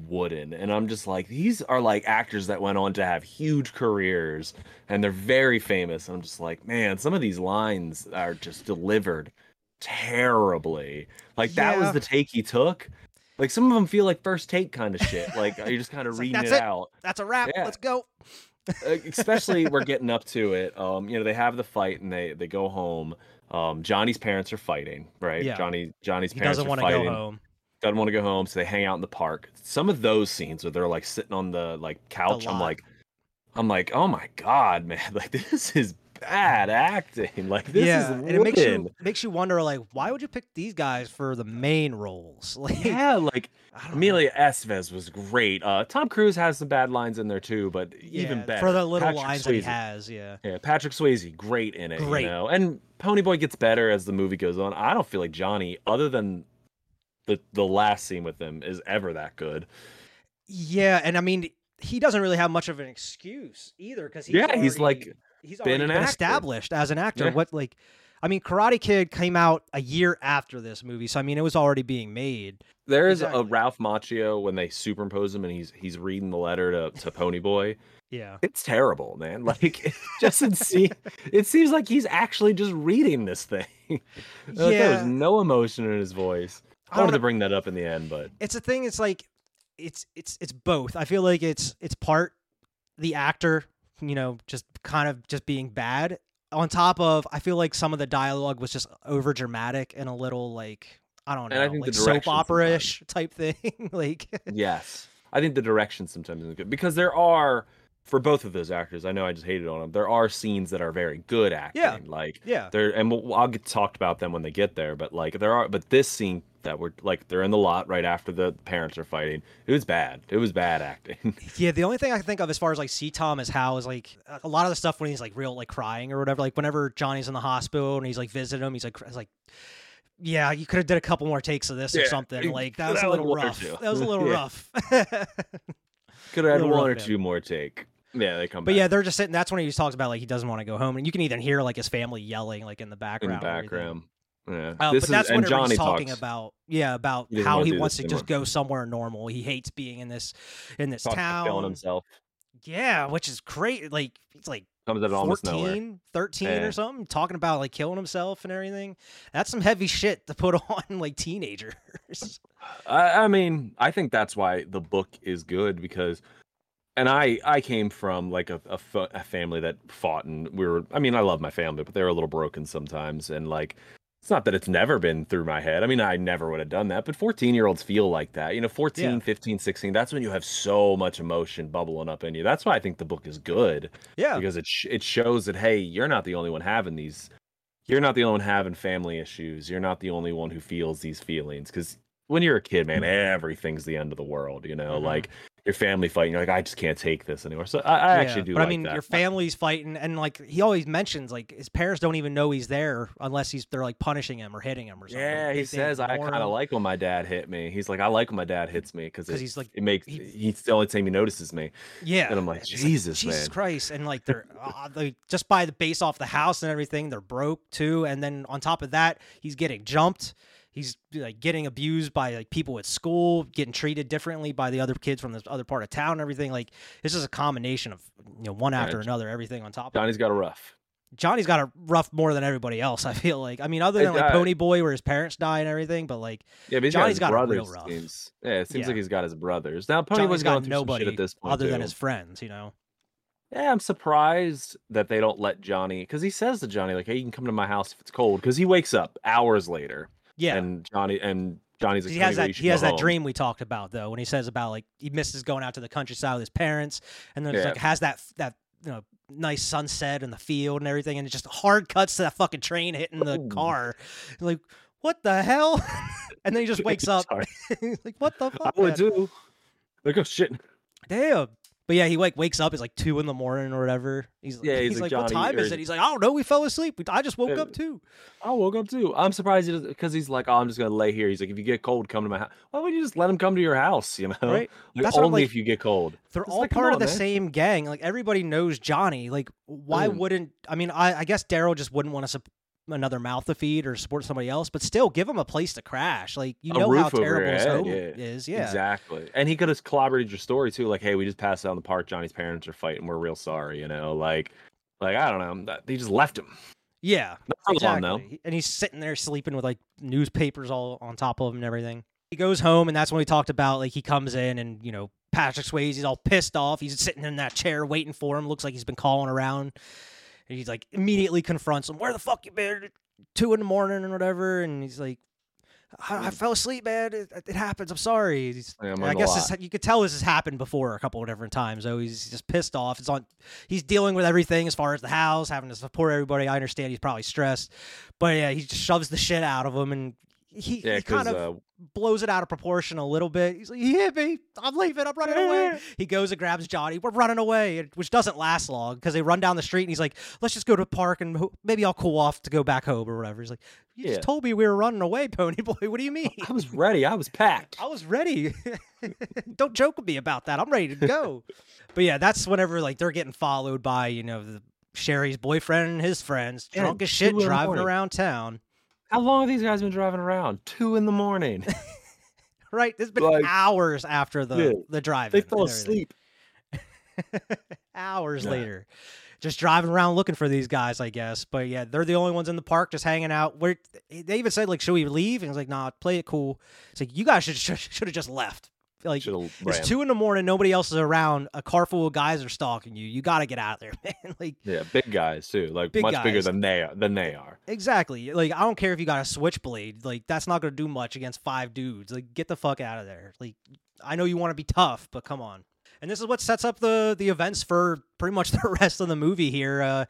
B: wooden and I'm just like these are like actors that went on to have huge careers and they're very famous. I'm just like, man, some of these lines are just delivered terribly. Like that was the take he took. Like some of them feel like first take kind of shit. Like you're just kind of
A: like,
B: reading
A: "That's
B: it
A: it."
B: out
A: That's a wrap.
B: Yeah.
A: Let's go.
B: Especially we're getting up to it. Um, you know, they have the fight and they they go home. Um, Johnny's parents are fighting, right?
A: Yeah.
B: Johnny Johnny's
A: He
B: parents
A: doesn't want to go home.
B: Doesn't want to go home, so they hang out in the park. Some of those scenes where they're like sitting on the like couch, I'm like, I'm like, oh my god, man! <laughs> Like this is bad acting. <laughs> Like this
A: yeah,
B: is
A: and it makes you makes you wonder, like, why would you pick these guys for the main roles? <laughs> Like,
B: Yeah, like
A: know.
B: Emilio Estevez was great. Uh, Tom Cruise has some bad lines in there too, but even better
A: for the little
B: Patrick
A: lines that he has. Yeah,
B: Yeah, Patrick Swayze, great in it.
A: Great.
B: You know? And Ponyboy gets better as the movie goes on. I don't feel like Johnny, other than the the last scene with him, is ever that good.
A: yeah, and I mean, he doesn't really have much of an excuse either because he's
B: Yeah, he's, like,
A: already- he's
B: been
A: already
B: an
A: been established as an actor.
B: Yeah.
A: What like, I mean, Karate Kid came out a year after this movie, so I mean, it was already being made.
B: There is
A: Exactly.
B: a Ralph Macchio when they superimpose him and he's he's reading the letter to, to Ponyboy.
A: Yeah,
B: It's terrible, man. <laughs> Like it doesn't seem it seems like he's actually just reading this thing. <laughs> like, there
A: Yeah.
B: was no emotion in his voice. I
A: I don't
B: wanted to bring that up in the end, but
A: it's a thing. It's like, it's it's it's both. I feel like it's it's part the actor, you know, just kind of just being bad. On top of, I feel like some of the dialogue was just over dramatic and a little like I don't know,
B: I
A: like soap opera ish <laughs> type thing. <laughs> like,
B: Yes. I think the direction sometimes isn't good because there are for both of those actors. I know I just hated on them. There are scenes that are very good acting.
A: Yeah.
B: Like
A: yeah,
B: there, and we'll, I'll get talked about them when they get there. But like there are, but this scene that we're like they're in the lot right after the parents are fighting. It was bad. It was bad acting. <laughs>
A: yeah. The only thing I can think of as far as like C. Thomas Howell is like a lot of the stuff when he's like real like crying or whatever. Like whenever Johnny's in the hospital and he's like visiting him, he's like it's like. Yeah, you could have did a couple more takes of this or something. Like that was a little <laughs> rough. That was a little rough.
B: Could have had one or
A: rough,
B: two more take. Yeah, they come
A: But
B: back
A: yeah, they're just sitting. That's when he talks about like he doesn't want to go home, and you can even hear like his family yelling like in the background. in the
B: background. Yeah,
A: Uh,
B: this
A: but
B: is
A: that's whenever
B: Johnny
A: talking
B: talks.
A: about yeah about
B: He
A: how he wants to just go somewhere normal. He hates being in this in this
B: talks about killing himself.
A: Yeah, which is great. Like he's like
B: Comes out of almost nowhere.
A: 14, 13
B: Yeah.
A: or something, talking about like killing himself and everything. That's some heavy shit to put <laughs> on like teenagers.
B: I, I mean, I think that's why the book is good because, and I I came from like a, a, a family that fought and we were. I mean, I love my family, but they were a little broken sometimes, and like. It's not that it's never been through my head. I mean, I never would have done that, but 14 year olds feel like that. You know, 14,
A: Yeah.
B: 15, 16, that's when you have so much emotion bubbling up in you. That's why I think the book is good
A: yeah,
B: because it sh- it shows that hey, you're not the only one having these. You're not the only one having family issues. You're not the only one who feels these feelings. Because when you're a kid, man, everything's the end of the world. You know,
A: Mhm.
B: like your family fighting. You're like, I just can't take this anymore. So I, I actually do.
A: But I mean,
B: that.
A: your family's fighting, and like he always mentions, like his parents don't even know he's there unless he's they're like punishing him or hitting him or something.
B: Yeah, he says I kind of like when my dad hit me. He's like, I like when my dad hits me because
A: he's like-
B: it makes
A: he-
B: he's the only time he notices me.
A: Yeah,
B: And I'm like, Jesus,
A: Jesus
B: man.
A: Christ, and like they're <laughs> uh, they just by the base off the house and everything, they're broke too, and then on top of that, he's getting jumped. He's like getting abused by like people at school, getting treated differently by the other kids from this other part of town. and Everything like this is a combination of you know one after
B: Right.
A: another, everything on top. of
B: Johnny's got a rough.
A: Johnny's got a rough more than everybody else. <laughs> I feel like. I mean, other than like Pony Boy, where his parents die and everything, but like
B: Yeah, but he's
A: Johnny's
B: got,
A: got a real rough.
B: Seems, yeah, it seems
A: Yeah.
B: like he's got his brothers. Now Pony going
A: got
B: through
A: nobody
B: at this point
A: other than his friends. You know.
B: Yeah, I'm surprised that they don't let Johnny because he says to Johnny like, "Hey, you can come to my house if it's cold." Because he wakes up hours later,
A: Yeah.
B: and Johnny and Johnny's
A: he has that. He has that
B: home."
A: dream we talked about though, when he says about like he misses going out to the countryside with his parents, and then it's
B: Yeah.
A: like has that that you know nice sunset and the field and everything, and it just hard cuts to that fucking train hitting the
B: Ooh.
A: car. Like what the hell? <laughs> and then he just <laughs> wakes up. <laughs> Like what the fuck?
B: I
A: would
B: too. Like, oh shit.
A: Damn. But yeah, he like wakes up. It's like two in the morning or whatever. He's
B: Yeah, he's
A: he's
B: like,
A: like, what time is it? He's like, I don't know. We fell asleep. I just woke up too.
B: I woke up too. I'm surprised he because he's like, oh, I'm just gonna lay here. He's like, if you get cold, come to my house. Why would you just let him come to your house? You know,
A: Right? <laughs>
B: Like,
A: That's
B: only
A: like-
B: if you get cold.
A: They're
B: It's
A: all
B: like,
A: part of the
B: man.
A: same gang. Like everybody knows Johnny. Like why
B: Mm.
A: wouldn't I mean I, I guess Darry just wouldn't want to sup- another mouth to feed or support somebody else, but still give him a place to crash. Like you
B: A
A: know how terrible his home
B: yeah.
A: is. Yeah.
B: Exactly. And he could have collaborated your story too. Like, hey, we just passed out in the park. Johnny's parents are fighting. We're real sorry. You know, like, like I don't know. He just left him.
A: Yeah.
B: Not for long though.
A: Exactly. And he's sitting there sleeping with like newspapers all on top of him and everything. He goes home, and that's when we talked about like he comes in and you know Patrick Swayze's all pissed off. He's sitting in that chair waiting for him. Looks like he's been calling around. And he's like immediately confronts him. Where the fuck you been? Two in the morning and whatever. And he's like, I, I fell asleep, man. It, it happens. I'm sorry. He's,
B: Yeah, I'm
A: I guess this, you could tell this has happened before a couple of different times. So he's just pissed off. It's on. He's dealing with everything as far as the house, having to support everybody. I understand he's probably stressed, but yeah, he just shoves the shit out of him, and he,
B: Yeah,
A: he kind of
B: uh,
A: blows it out of proportion a little bit. He's like, "He hit me. I'm leaving. I'm running away." <laughs> He goes and grabs Johnny. We're running away, which doesn't last long because they run down the street, and he's like, "Let's just go to the park and ho- maybe I'll cool off to go back home or whatever." He's like, "You
B: Yeah.
A: just told me we were running away, <laughs> Pony Boy. What do you mean?"
B: I was ready. I was packed.
A: I was ready. <laughs> Don't joke with me about that. I'm ready to go. but yeah, that's whenever like they're getting followed by you know the Cherry's boyfriend and his friends,
B: Yeah,
A: drunk as shit, driving around town.
B: How long have these guys been driving around? Two in the morning. <laughs>
A: Right, it's been
B: Like,
A: hours after the
B: yeah,
A: the drive.
B: they fell asleep. <laughs>
A: hours
B: Yeah.
A: later, just driving around looking for these guys, I guess. But yeah, they're the only ones in the park just hanging out. Where they even said like, "Should we leave?" And it's like, "Nah, play it cool." It's like you guys should <laughs> should have just left. Like
B: Should have
A: It's two in the morning. Nobody else is around. A car full of guys are stalking you. You got to get out of there, <laughs> man. like
B: Yeah, big guys too. Like
A: Big
B: much bigger than they are. Than they are.
A: exactly. Like I don't care if you got a switchblade. Like that's not gonna do much against five dudes. Like get the fuck out of there. Like I know you want to be tough, but come on. And this is what sets up the the events for pretty much <laughs> the rest of the movie here. Uh,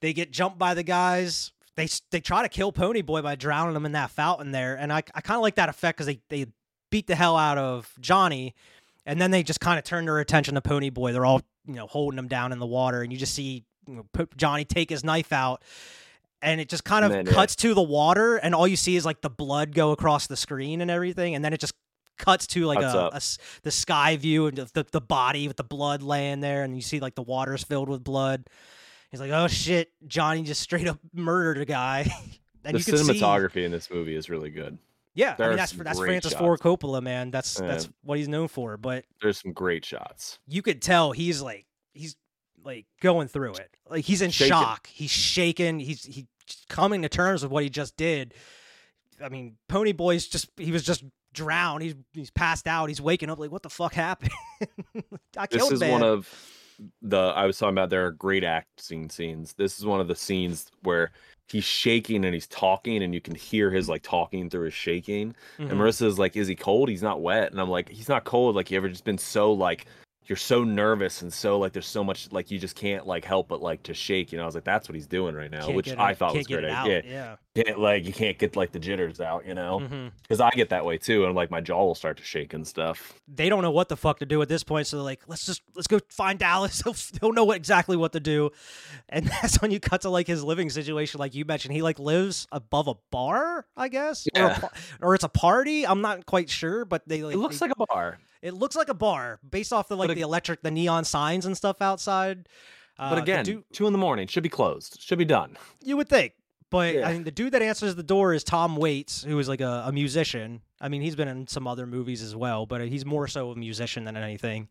A: they get jumped by the guys. They they try to kill Pony Boy by drowning him in that fountain there, and I I kind of like that effect because they they beat the hell out of Johnny, and then they just kind of turn their attention to Pony Boy. They're all you know holding him down in the water, and you just see you know, Johnny take his knife out. And it just kind of
B: then, yeah.
A: cuts to the water, and all you see is like the blood go across the screen and everything, and then it just cuts to like
B: Cuts
A: a, a the sky view and the, the body with the blood laying there, and you see like the water's filled with blood. He's like, "Oh shit!" Johnny just straight up <laughs> murdered a guy, <laughs> and
B: the
A: you can see
B: cinematography in this movie is really good.
A: Yeah,
B: There
A: I mean that's that's Francis Ford. Coppola, man. That's that's what he's known for. But
B: There's some great shots.
A: you could tell he's like he's like going through it. Like he's in
B: Shaken.
A: shock. He's shaken. He's he coming to terms with what he just did. I mean, Pony Boy's just he was just drowned. He's he's passed out. He's waking up like what the fuck happened? <laughs> I
B: This
A: killed
B: is
A: man.
B: one of the I was talking about. There are great acting scenes. This is one of the scenes where he's shaking and he's talking, and you can hear his like talking through his shaking.
A: Mhm.
B: And Marissa's like, "Is he cold? He's not wet." And I'm like, "He's not cold. Like, you ever just been so like you're so nervous and so like there's so much like you just can't like help but like to shake. You know, I was like, that's what he's doing right now,
A: Can't
B: which I thought was great. Yeah,
A: Yeah.
B: like you can't get like the jitters out. You know,
A: mm-hmm.
B: because I get that way too, and like my jaw will start to shake and stuff.
A: They don't know what the fuck to do at this point, so they're like, "Let's just let's go find Dallas. <laughs> He'll know what, exactly what to do." And <laughs> that's when you cut to like his living situation, like you mentioned. He like lives above a bar, I guess, or, a, or it's a party. I'm not quite sure, but they like
B: It looks
A: they-
B: like a bar,
A: it looks like a bar based off the like
B: But
A: the electric, the neon signs and stuff outside. Uh,
B: but again,
A: dude-
B: two in the morning should be closed. Should be done.
A: You would think. But
B: Yeah.
A: I mean, the dude that answers the door is Tom Waits, who is like a, a musician. I mean, he's been in some other movies as well, but he's more so a musician than anything.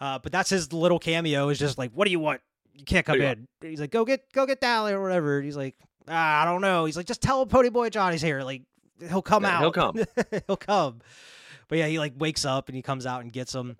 A: Uh, but that's his little cameo. Is just like, what do you want? You can't come
B: do you
A: in. He's like, go get go get Dally or whatever. He's like, ah, I don't know. He's like, just tell Pony Boy Johnny's here. Like, he'll come
B: Yeah,
A: out. <laughs>
B: he'll come.
A: he'll come. But yeah, he like wakes up and he comes out and gets him,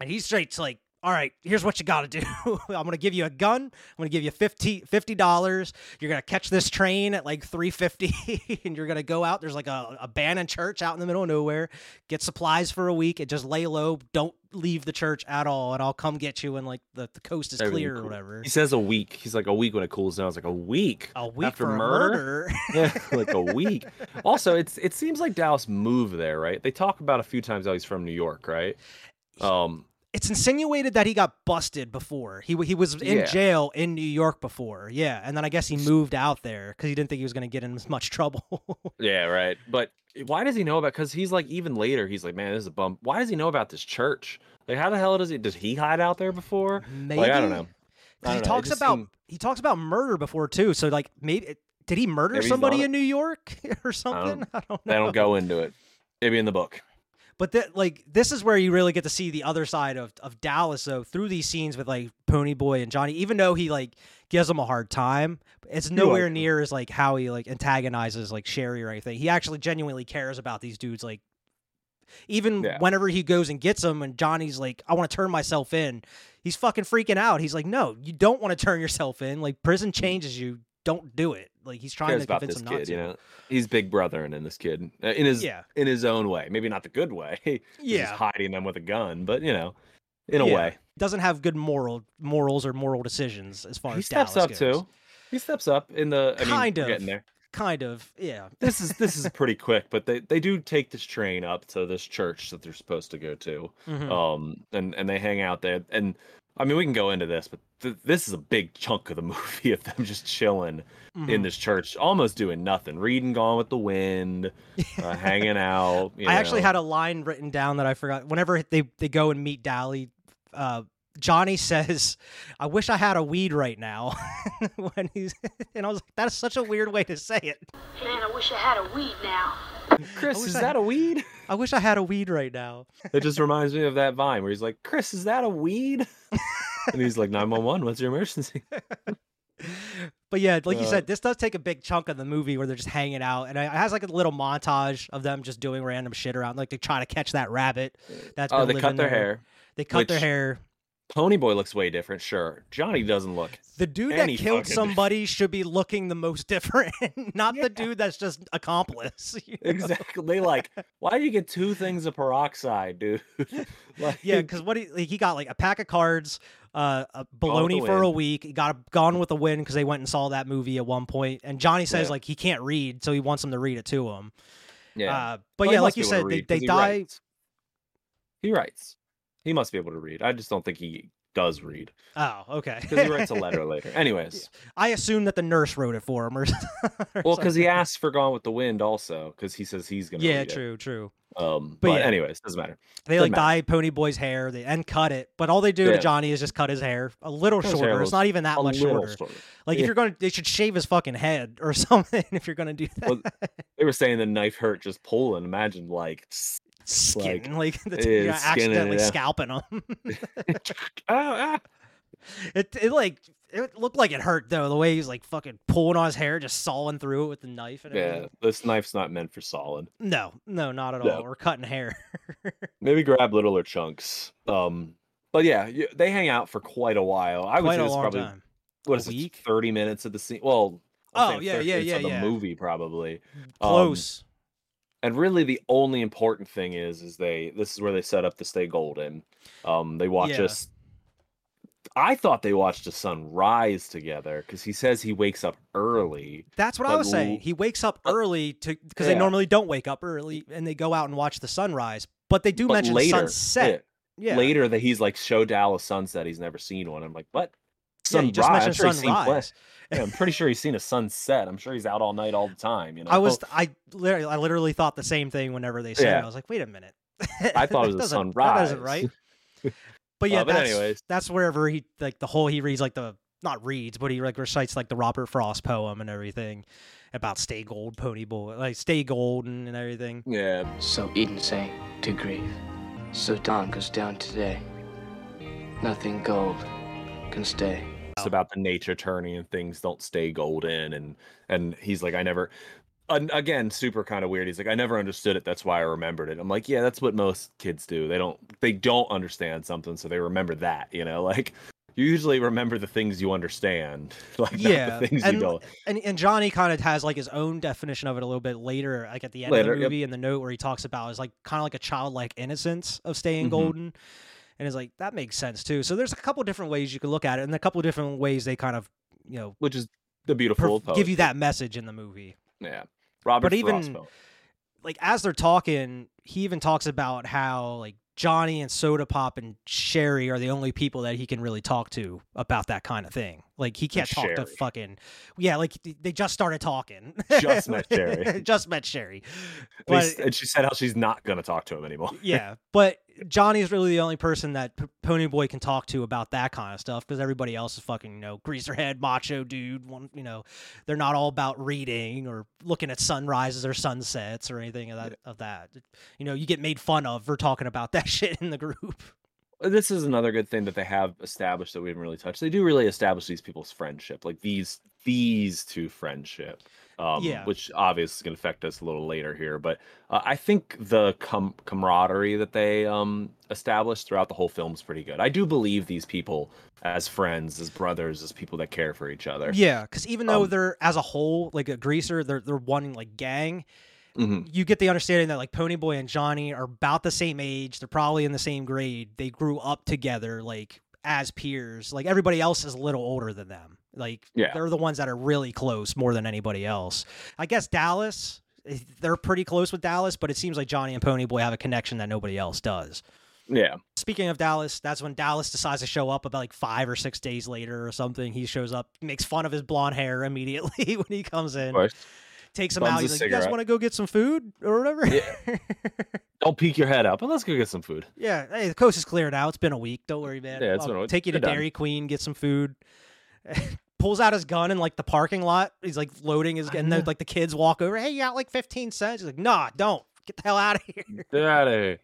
A: and he's straight to like, all right, here's what you got to do. <laughs> I'm gonna give you a gun. I'm gonna give you 50 dollars. You're gonna catch this train at like three fifty, <laughs> and you're gonna go out. There's like a abandoned church out in the middle of nowhere. Get supplies for a week and just lay low. Don't leave the church at all, and I'll come get you when like the, the coast is clear or whatever.
B: He says a week. He's like a week when it cools down. I was like a week.
A: A week
B: after
A: for
B: murder?
A: murder. <laughs>
B: Yeah, like a week. Also, it's it seems like Dallas moved there, right? They talk about a few times how he's from New York, right? Um,
A: it's insinuated that he got busted before. He he was in
B: Yeah.
A: jail in New York before. Yeah, and then I guess he moved out there because he didn't think he was going to get in as much <laughs> trouble.
B: yeah, right. But why does he know about? Because he's like even later, he's like, man, this is a bump. Why does he know about this church? Like, how the hell does he? Does he hide out there before?
A: Maybe
B: Like, I don't know. I
A: Because he
B: know,
A: talks about
B: seemed-
A: he talks about murder before too. So like maybe did he murder
B: Maybe
A: somebody in New York <laughs> or something? I don't know.
B: They don't go into it. Maybe in the book.
A: But that like this is where you really get to see the other side of, of Dallas though through these scenes with like Pony Boy and Johnny. Even though he like gives them a hard time, it's nowhere
B: like
A: near as like how he like antagonizes like Cherry or anything. He actually genuinely cares about these dudes. Like even
B: Yeah.
A: whenever he goes and gets them, and Johnny's like, "I want to turn myself in," he's fucking freaking out. He's like, "No, you don't want to turn yourself in. Like prison mm. changes you. Don't do it." Like he's trying to
B: about
A: convince
B: this
A: him not
B: kid,
A: to.
B: you know. He's big brother and in this kid, uh, in his
A: Yeah.
B: in his own way. Maybe not the good way. <laughs> He's
A: Yeah.
B: just hiding them with a gun, but you know, in a
A: Yeah.
B: way.
A: Doesn't have good moral morals or moral decisions as far as
B: He
A: as
B: steps
A: Dallas
B: up
A: goes.
B: too. He steps up in the. I mean,
A: Kind of.
B: getting there.
A: Kind of, yeah. <laughs>
B: This is this is pretty quick, but they they do take this train up to this church that they're supposed to go to.
A: Mhm.
B: Um, and and they hang out there. And I mean, we can go into this, but th- this is a big chunk of the <laughs> movie of them just chilling in
A: Mhm.
B: this church, almost doing nothing, reading Gone with the Wind, uh, <laughs> hanging out. you
A: I actually had a line written down that I forgot. Whenever they, they go and meet Dally, uh, Johnny says, "I wish I had a weed right now." <laughs> when he's and I was like, "That is such a weird way to say it."
C: Man, I wish I had a weed now.
B: Chris, is
A: I-
B: that a weed? <laughs>
A: I wish I had a weed right now. <laughs>
B: It just reminds me of that vine where he's like, Chris, is that a weed? and he's like, 911, what's your emergency?
A: But yeah, like you
B: Uh,
A: said, this does take a big chunk of the movie where they're just hanging out, and it has like a little montage of them just doing random shit around, like they try to catch that rabbit. That's
B: Oh,
A: been
B: they
A: living
B: cut their
A: there.
B: hair.
A: They cut their hair.
B: Ponyboy looks way different, sure. Johnny doesn't look.
A: The dude that killed somebody should be looking the most <laughs> different, not
B: Yeah.
A: the dude that's just accomplice. <laughs> you know?
B: Exactly. Like, why do you get two things of peroxide, dude? <laughs> like,
A: Yeah, because what he like, he got like a pack of cards, uh, a baloney for a week. He got a Gone with the Wind because they went and saw that movie at one point. And Johnny says
B: Yeah.
A: like he can't read, so he wants him to read it to him.
B: yeah.
A: Uh, but
B: Well,
A: yeah, like you
B: be able to
A: said, they,
B: read 'cause
A: they die.
B: writes. He writes. He must be able to read. I just don't think he does read
A: Oh, okay.
B: because he writes a <laughs> letter later. Anyways,
A: I assume that the nurse wrote it for him, or, <laughs> or
B: well, because he asks for Gone with the Wind also because he says he's gonna.
A: yeah,
B: read it.
A: true, true.
B: Um,
A: But
B: but,
A: yeah.
B: anyways, doesn't matter.
A: They
B: Doesn't
A: like dye Pony Boy's hair, they and cut it, but all they do to Johnny is just cut his hair a little
B: his
A: shorter. It's not even that much shorter.
B: shorter.
A: Like if you're gonna, they should shave his fucking head or <laughs> something. If you're gonna do that,
B: Well, They were saying the knife hurt just pulling. Imagine like,
A: skin, <laughs> like, the,
B: yeah, skin it,
A: accidentally
B: yeah.
A: scalping him. <laughs> <laughs>
B: oh, ah.
A: it, it like it looked like it hurt though. The way he's like fucking pulling on his hair, just sawing through it with the knife and
B: yeah,
A: everything.
B: this knife's not meant for solid.
A: No, no, not at
B: No.
A: all. Or cutting hair.
B: Maybe grab littler chunks. Um, but yeah, you, they hang out for quite a while. I would
A: Quite
B: say
A: a
B: this is
A: long
B: probably
A: time.
B: what is it, thirty minutes of the scene. Well, I'm
A: Oh, yeah,
B: 30
A: yeah, yeah,
B: the
A: yeah.
B: movie probably. Um,
A: Close.
B: And really the only important thing is is they this is where they set up to stay golden. Um, they watch
A: Yeah.
B: us. I thought they watched the sun rise together because he says he wakes up early.
A: That's what I was saying. He wakes up early to because they normally don't wake up early and they go out and watch the sunrise. But they do
B: But
A: mention
B: later,
A: sunset. Yeah.
B: Later that he's like show Dallas sunset. He's never seen one. I'm like, what?
A: Yeah, you just
B: Sunrise?
A: mentioned
B: I'm sure he's seen
A: sunrise.
B: Yeah, I'm pretty sure he's seen a sunset. I'm sure he's out all night all the time. You know,
A: I was I literally, I literally thought the same thing whenever they said it. I was like, wait a minute. <laughs>
B: I thought it <laughs> was
A: That
B: a
A: doesn't- That isn't right. <laughs> But yeah,
B: Uh, but
A: that's,
B: anyways.
A: that's wherever he like the whole he reads like the not reads, but he like recites like the Robert Frost poem and everything about stay gold, pony boy, like stay golden and everything.
B: yeah,
E: So Eden sank to grief. So dawn goes down today. Nothing gold can stay.
B: About the nature turning and things don't stay golden and and he's like i never and again super kind of weird he's like i never understood it that's why i remembered it i'm like yeah that's what most kids do they don't they don't understand something so they remember that you know like you usually remember the things you understand <laughs> like
A: Yeah,
B: the things
A: and
B: you don't
A: and and Johnny kind of has like his own definition of it a little bit later, like at the end
B: Later,
A: of the
B: yep.
A: movie in the note where he talks about is like kind of like a childlike innocence of staying
B: Mhm.
A: golden, and it's like that makes sense too. So there's a couple different ways you can look at it, and a couple different ways they kind of you know
B: which is the beautiful
A: perf- give you that message in the movie.
B: yeah robert
A: But even- like as they're talking, he even talks about how like Johnny and Soda Pop and Cherry are the only people that he can really talk to about that kind of thing. Like he can't talk to fucking yeah, like they just started talking.
B: Just met <laughs> Cherry.
A: just met
B: Cherry.
A: But
B: and she said how she's not gonna talk to him anymore
A: yeah, but Johnny's really the only person that P- Ponyboy can talk to about that kind of stuff because everybody else is fucking, you know, greaser head, macho dude. One, you know, they're not all about reading or looking at sunrises or sunsets or anything of that. Of that, you know, you get made fun of for talking about <laughs> that shit in the group.
B: this is another good thing that they have established that we haven't really touched. They do really establish these people's friendship, like these these two friendship, um,
A: Yeah.
B: which obviously is going to affect us a little later here. But uh, I think the com- camaraderie that they um, established throughout the whole film is pretty good. I do believe these people as friends, as brothers, as people that care for each other.
A: Yeah, because even though
B: Um,
A: they're as a whole like a greaser, they're they're one like gang.
B: Mhm.
A: you get the understanding that like Ponyboy and Johnny are about the same age. They're probably in the same grade. They grew up together, like as peers. Like everybody else is a little older than them. Like
B: Yeah.
A: they're the ones that are really close more than anybody else. I guess Dallas, eh, they're pretty close with Dallas, but it seems like Johnny and Ponyboy have a connection that nobody else does.
B: Yeah.
A: Speaking of Dallas, that's when Dallas decides to show up about like five or six days later or something. He shows up, makes fun of his blonde hair immediately <laughs> when he comes in takes him
B: Bums
A: out. He's like, "You guys want to go get some food or whatever?"
B: Yeah. <laughs> Don't peek your head up, but let's go get some food.
A: yeah. Hey, the coast is cleared out. It's been a week. Don't worry, man.
B: Yeah, it's
A: I'll
B: been a week.
A: take you to
B: done.
A: Dairy Queen, get some food. <laughs> Pulls out his gun in like the parking lot. He's like loading his gun. And then like the kids walk over. Hey, you got like fifteen cents. He's like, Nah, don't. Get the hell out of here. <laughs>
B: Get out of here.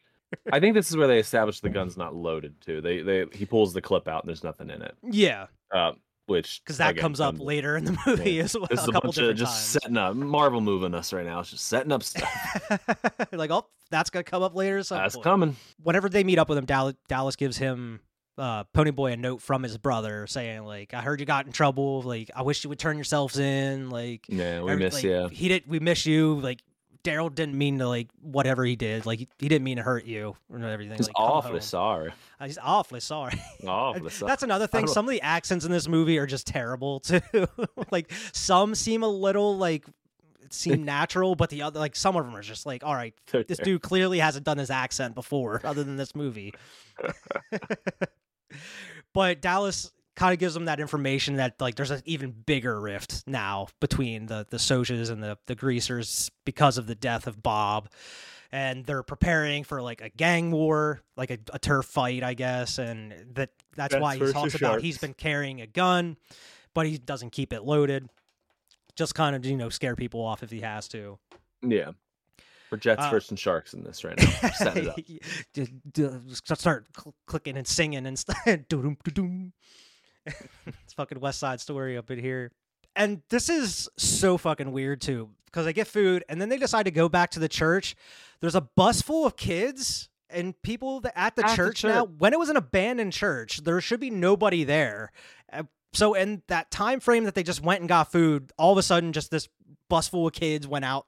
B: I think this is where they establish the gun's not loaded too. They they he pulls the clip out and there's nothing in it.
A: Yeah,
B: Uh, which
A: because that
B: again,
A: comes up
B: comes-
A: later in the movie
B: Yeah.
A: as well.
B: This is
A: a couple
B: bunch of just
A: times.
B: setting up Marvel moving us right now. It's just setting up <laughs> stuff.
A: like, oh, that's gonna come up later.
B: That's
A: point.
B: coming.
A: whenever they meet up with him, Dallas, Dallas gives him uh, Ponyboy a note from his brother saying like, "I heard you got in trouble. Like, I wish you would turn yourselves in. Like,
B: Yeah, we
A: every-
B: miss
A: like,
B: you.
A: He did. We miss you. Like, Darry didn't mean to like whatever he did. Like, he, he didn't mean to hurt you and everything.
B: He's
A: like,
B: awfully sorry.
A: Uh, He's awfully sorry. <laughs>
B: Awfully sorry.
A: That's another thing. Some of the accents in this movie are just terrible <laughs> too. like some seem a little like seem <laughs> natural, but the other like some of them are just like, all right, this dude clearly hasn't done his accent before, other than this movie. But Dallas kind of gives them that information that like there's an even bigger rift now between the the Socs and the the Greasers because of the death of Bob. And they're preparing for like a gang war, like a, a turf fight, I guess, and that that's
B: Jets
A: why he talks about he's been carrying a gun, but he doesn't keep it loaded. Just kind of you know scare people off if he has to.
B: Yeah. We're Jets
A: Uh,
B: versus Sharks in this right now. Set it up. <laughs>
A: Just, just start cl- clicking and singing and stuff. <laughs> Doo-dum, doo-dum. <laughs> it's fucking West Side Story up in here. And this is so fucking weird too, because they get food and then they decide to go back to the church. There's a bus full of kids and people at the
B: At the
A: church now. When it was an abandoned church, there should be nobody there. Uh, So in that time frame that they just went and got food, all of a sudden, just this bus full of kids went out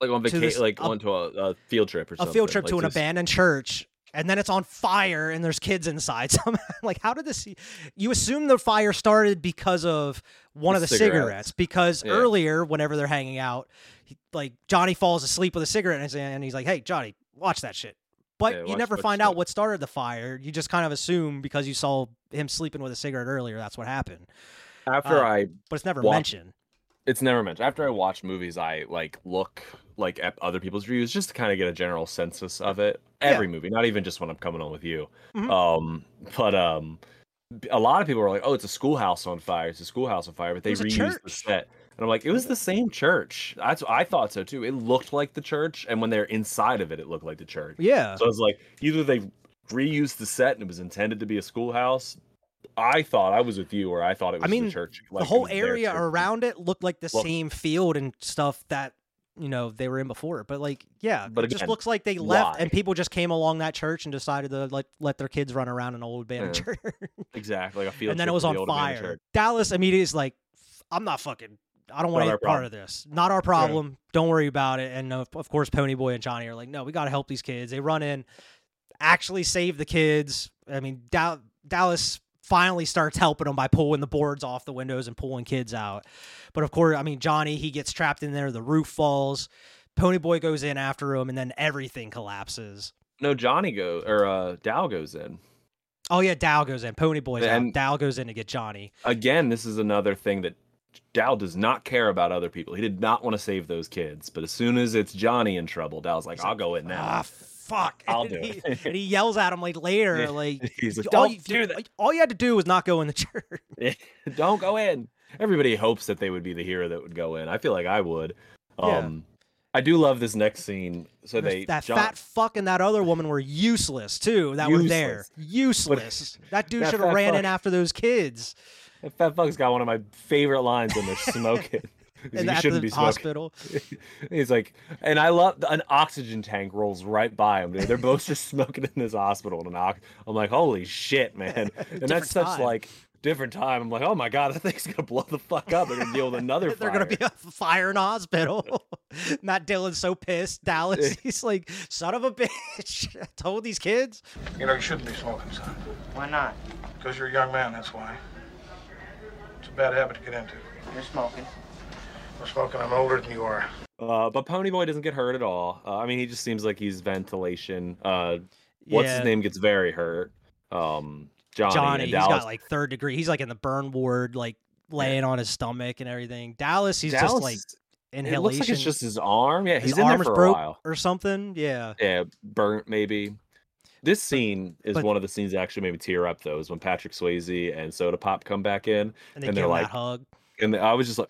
B: like on vacation, like
A: a-
B: onto a, a field trip or something.
A: a field trip
B: like
A: to an
B: just-
A: abandoned church and then it's on fire and there's kids inside <laughs> somehow like how did this you assume the fire started because of one
B: The
A: of the
B: cigarettes.
A: cigarettes, because
B: Yeah.
A: earlier whenever they're hanging out he, like johnny falls asleep with a cigarette in his hand and he's like hey johnny watch that shit but
B: Yeah,
A: you
B: watch-
A: never
B: watch
A: find
B: that.
A: out what started the fire you just kind of assume because you saw him sleeping with a cigarette earlier that's what happened
B: After
A: uh,
B: I,
A: but it's never
B: Watch-
A: mentioned
B: it's never mentioned. After I watch movies, I like look like at other people's reviews just to kind of get a general census of it.
A: Yeah.
B: Every movie, not even just when I'm coming on with you.
A: Mhm.
B: Um, but um, a lot of people were like, "Oh, it's a schoolhouse on fire. It's a schoolhouse on fire," but they reused the set. And I'm like, it was the same church. That's I thought so too. It looked like the church, and when they're inside of it, it looked like the church.
A: yeah
B: So I was like, either they reused the set and it was intended to be a schoolhouse. I thought I was with you, or I thought it was I
A: mean,
B: the church. like, it
A: whole area around it looked like the
B: Well-
A: same field and stuff that you know they were in before but like yeah
B: But
A: it just looks like they left
B: why?
A: and people just came along that church and decided to let let their kids run around an old abandoned
B: Yeah.
A: church <laughs>
B: Exactly, like a field.
A: and then it was on fire dallas immediately is like i'm not fucking i don't want
B: Not
A: any part
B: problem."
A: of this not our problem don't worry about it and of, of course ponyboy and johnny are like no we got to help these kids they run in actually save the kids i mean Dal- dallas finally starts helping them by pulling the boards off the windows and pulling kids out but of course i mean johnny he gets trapped in there the roof falls ponyboy goes in after him and then everything collapses
B: No, Johnny go or uh Dal goes in.
A: oh yeah dal goes in ponyboy's out
B: And-
A: dal goes in to get johnny
B: Again, this is another thing that Dal does not care about other people. He did not want to save those kids, but as soon as it's Johnny in trouble, Dal's like, "I'll go in now."
A: ah fuck <laughs>
B: I'll
A: and
B: do
A: he,
B: it.
A: and he yells at him like later <laughs> like
B: He's like,
A: all
B: "Don't
A: you,
B: do that.
A: all you had to do was not go in the <laughs> church
B: Don't go in. Everybody hopes that they would be the hero that would go in. I feel like I would.
A: Yeah.
B: Um, I do love this next scene. So
A: There's-
B: they
A: that
B: John-
A: fat fuck and that other woman were useless too. That were there, useless. that dude should have
B: fat
A: ran in after those kids
B: That fat fuck's got one of my favorite lines in they're smoking. He's
A: in
B: like,
A: the,
B: "You
A: at
B: shouldn't
A: the
B: be smoking."
A: hospital. <laughs>
B: He's like, and I love an oxygen tank rolls right by him. Dude. They're both just <laughs> smoking in this hospital. And I'm like, holy shit, man! <laughs> And that's such
A: time.
B: like different time. I'm like, oh my god, that thing's gonna blow the fuck up. They're gonna deal with another.
A: They're gonna be a fire in a hospital. Matt Dillon's so pissed. Dallas, he's like, son of a bitch. I told these kids.
F: You know, you shouldn't be smoking, son.
E: Why not?
F: Because you're a young man, that's why. It's a bad habit to get into.
E: You're smoking.
F: I'm smoking, I'm older than you are.
B: Uh, but Ponyboy doesn't get hurt at all. Uh, I mean, he just seems like he's ventilation. Uh, what's
A: Yeah.
B: his name gets very hurt. Um, Johnny.
A: Johnny,
B: and
A: he's
B: Dallas.
A: got like third degree. He's like in the burn ward, like laying on his stomach and everything. Dallas, he's
B: Dallas
A: just like
B: is-
A: inhalation.
B: It looks like it's just his arm. Yeah,
A: his
B: he's in there
A: arm
B: for
A: broke
B: a while.
A: or something. Yeah.
B: Yeah, burnt maybe. This scene is
A: but-
B: one of the scenes that actually made me tear up. Though, is when Patrick Swayze and Soda Pop come back in,
A: And they
B: And
A: give
B: they're
A: him
B: like,
A: that hug.
B: and I was just like,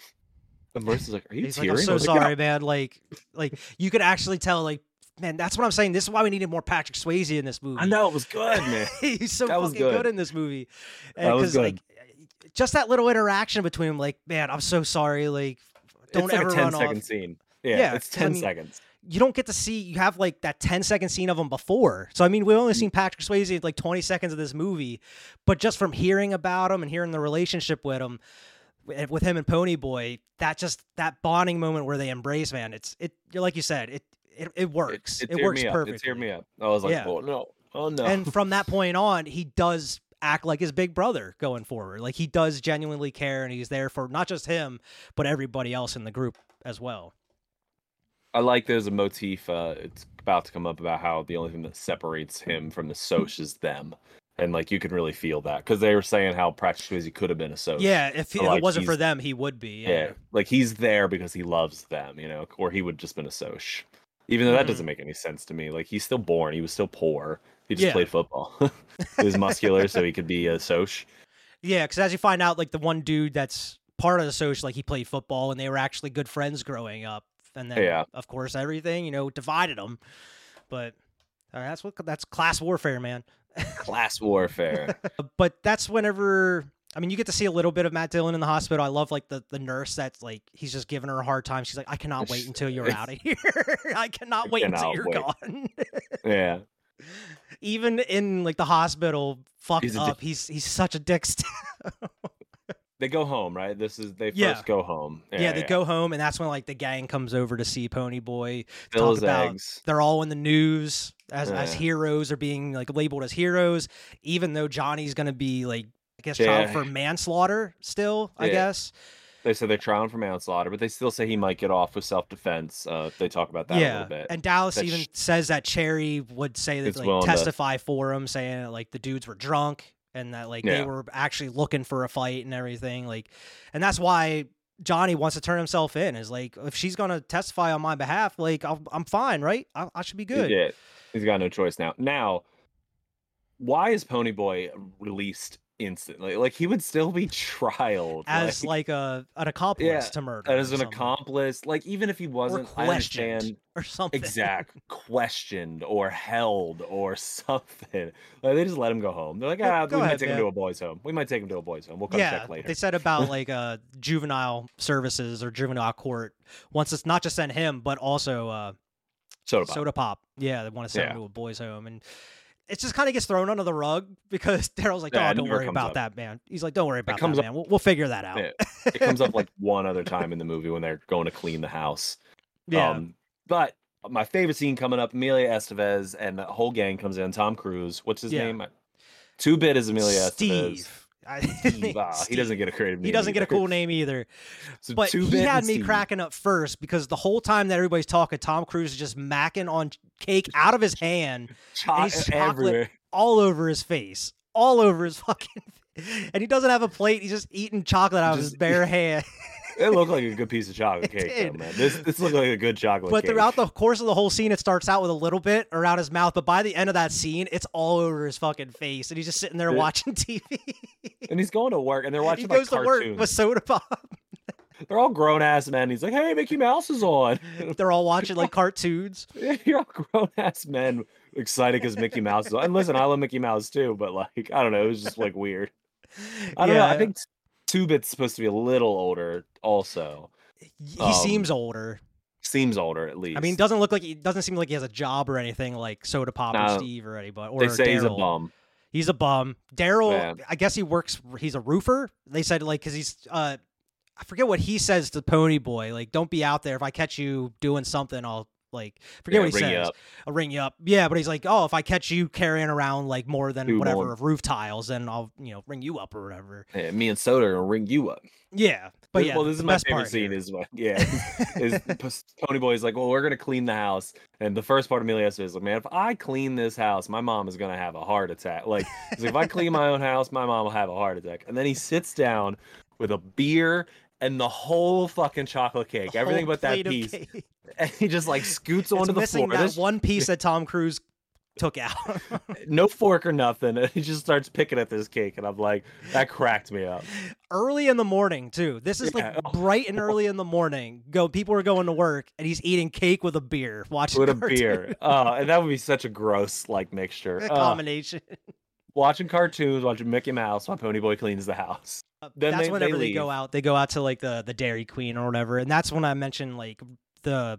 B: and Marissa's like, "Are you
A: He's like,
B: tearing?"
A: I'm so
B: was like, "Yeah."
A: sorry, man. Like, like you could actually tell, like, man, that's what I'm saying. This is why we needed more Patrick Swayze in this movie.
B: I know it was good, man. <laughs>
A: He's so
B: That was
A: fucking good.
B: good.
A: in this movie.
B: That
A: And
B: was
A: 'cause,
B: good.
A: like just that little interaction between him, like, man, I'm so sorry. Like, don't
B: it's like
A: ever
B: a 10
A: run
B: second
A: off.
B: scene. Yeah,
A: Yeah,
B: it's
A: 'cause I
B: 10
A: mean,
B: seconds.
A: You don't get to see you have like that 10 second scene of him before. So I mean, we've
B: Mm.
A: only seen Patrick Swayze like 20 seconds of this movie, but just from hearing about him and hearing the relationship with him with him and Ponyboy, that just that bonding moment where they embrace, man, it's it like you said, it it, it works. It,
B: teared
A: works perfectly.
B: It teared me up. I was like,
A: Yeah.
B: oh no, oh no.
A: and from that <laughs> point on, he does act like his big brother going forward. Like he does genuinely care and he's there for not just him, but everybody else in the group as well.
B: I like there's a motif. Uh, it's about to come up about how the only thing that separates him from the Soc is them, and like you can really feel that because they were saying how Patrick Swayze could have been a Soc.
A: Yeah, if,
B: So,
A: if it wasn't for them, he would be.
B: yeah.
A: Yeah.
B: like he's there because he loves them, you know, or he would just been a Soc. Even though that
A: Mhm.
B: doesn't make any sense to me. Like he's still born. He was still poor. He just
A: Yeah.
B: played football. <laughs> he was muscular, so he could be a Soc.
A: Yeah, because as you find out, like the one dude that's part of the social, like he played football and they were actually good friends growing up. And then,
B: Yeah.
A: of course, everything, you know, divided them. But uh, that's what that's class warfare, man. <laughs>
B: Class warfare. <laughs>
A: but that's whenever I mean you get to see a little bit of Matt Dillon in the hospital. I love like the the nurse that's like he's just giving her a hard time. She's like, I cannot wait until you're out of <laughs> here. I cannot
B: I
A: wait until you're
B: wait."
A: gone.
B: yeah.
A: Even in like the hospital, fucked
B: He's dick.
A: up. He's he's such a dick.
B: They go home, right? This is they
A: Yeah.
B: first go home.
A: Yeah, they go home, and that's when like the gang comes over to see Pony Boy. Talk about
B: eggs.
A: they're all in the news as as heroes are being like labeled as heroes, even though Johnny's gonna be like I guess trial for manslaughter still. I guess.
B: They say they're trying for manslaughter, but they still say he might get off with self defense. Uh, they talk about that
A: yeah.
B: a little bit.
A: and Dallas
B: That
A: even
B: sh-
A: says that Cherry would say that like
B: willing to-
A: testify for him, saying like the dudes were drunk and that like they were actually looking for a fight and everything. Like, and that's why Johnny wants to turn himself in. Is like if she's gonna testify on my behalf, like I'll, I'm fine, right? I, I should be good.
B: Yeah, he's got no choice now. Now, why is Ponyboy released instantly? Like he would still be <laughs> trialed
A: As like a an accomplice
B: Yeah,
A: to murder,
B: as an
A: something.
B: accomplice. Like even if he wasn't, I
A: questioned <laughs> or something.
B: exact questioned or held or <laughs> something. Like they just let him go home. They're like, ah, we might
A: ahead,
B: take him to a boys' home. We might take him to a boys' home. We'll come
A: yeah,
B: check later.
A: they said about like uh juvenile services or juvenile court wants us not just send him, but also uh
B: Soda pop.
A: soda pop. Yeah, they want to send
B: Yeah.
A: him to a boys' home, and it just kind of gets thrown under the rug because <laughs> Darry's like,
B: Yeah,
A: "Oh, don't worry about
B: up.
A: that, man." He's like, "Don't worry about that,
B: comes up-
A: man. We'll, we'll figure that out."
B: Yeah, it comes up like <laughs> one other time in the movie when they're going to clean the house.
A: Yeah.
B: Um, but my favorite scene coming up, Emilio Estevez and the whole gang comes in. Tom Cruise, what's his
A: Yeah.
B: name? Two bit is Emilio Estevez.
A: Steve. I- <laughs>
B: Steve, ah, he doesn't get a creative name.
A: He doesn't get a cool name either. <laughs>
B: So
A: But he had me
B: Steve.
A: cracking up first because the whole time that everybody's talking, Tom Cruise is just macking on cake <laughs> out of his hand
B: Cho-
A: chocolate-
B: everywhere.
A: all over his face, all over his fucking. And he doesn't have a plate. He's just eating chocolate out of his bare hand.
B: It looked like a good piece of chocolate <laughs> cake, though, man. This this looked like a good chocolate cake.
A: But
B: cake.
A: throughout the course of the whole scene, it starts out with a little bit around his mouth, but by the end of that scene, it's all over his fucking face, and he's just sitting there
B: Yeah.
A: watching <laughs> TV.
B: and he's going to work, and they're watching
A: he
B: like
A: goes to
B: cartoons.
A: work with soda pop. <laughs>
B: They're all grown ass men. He's like, "Hey, Mickey Mouse is on."
A: They're all watching like cartoons.
B: You're all grown ass men excited because Mickey Mouse is on. And listen, I love Mickey Mouse too, but like, I don't know, it was just like weird. I don't know. I think Two Bit's supposed to be a little older, also.
A: He
B: Um,
A: seems older.
B: Seems older at least.
A: I mean, doesn't look like he doesn't seem like he has a job or anything like Soda Pop or Steve or anybody. Or
B: they say he's a bum.
A: He's a bum.
B: Darry,
A: I guess he works. He's a roofer. They said like because he's. uh I forget what he says to Pony Boy. Like, don't be out there. If I catch you doing something, I'll like forget
B: Yeah,
A: what he says. I'll ring you up. Yeah, but he's like, oh, if I catch you carrying around like more than
B: Two
A: whatever
B: more.
A: of roof tiles, then I'll you know ring you up or whatever.
B: Yeah, me and Soda are gonna ring you up.
A: Yeah, but
B: This-
A: yeah,
B: well, this is my favorite scene.
A: here.
B: Is yeah, <laughs> is, is Pony Boy's like, well, we're gonna clean the house, and the first part of Emilio is like, man, if I clean this house, my mom is gonna have a heart attack. Like, like, if I clean my own house, my mom will have a heart attack. And then he sits down with a beer and the whole fucking chocolate cake,
A: A
B: everything but that piece, <laughs> and he just like scoots onto the floor.
A: that
B: This-
A: one piece <laughs> that Tom Cruise took out. <laughs>
B: no fork or nothing, and he just starts picking at this cake, and I'm like, that cracked me up.
A: early in the morning too. This is like bright and early in the morning. Go, people are going to work, and he's eating cake with a beer, watching
B: With a
A: cartoon.
B: beer, uh, and that would be such a gross like mixture.
A: A
B: Uh,
A: combination.
B: watching cartoons, watching Mickey Mouse while Ponyboy cleans the house. Then
A: that's
B: they-
A: whenever
B: they
A: they, go out. They go out to like the the Dairy Queen or whatever, and that's when I mentioned like the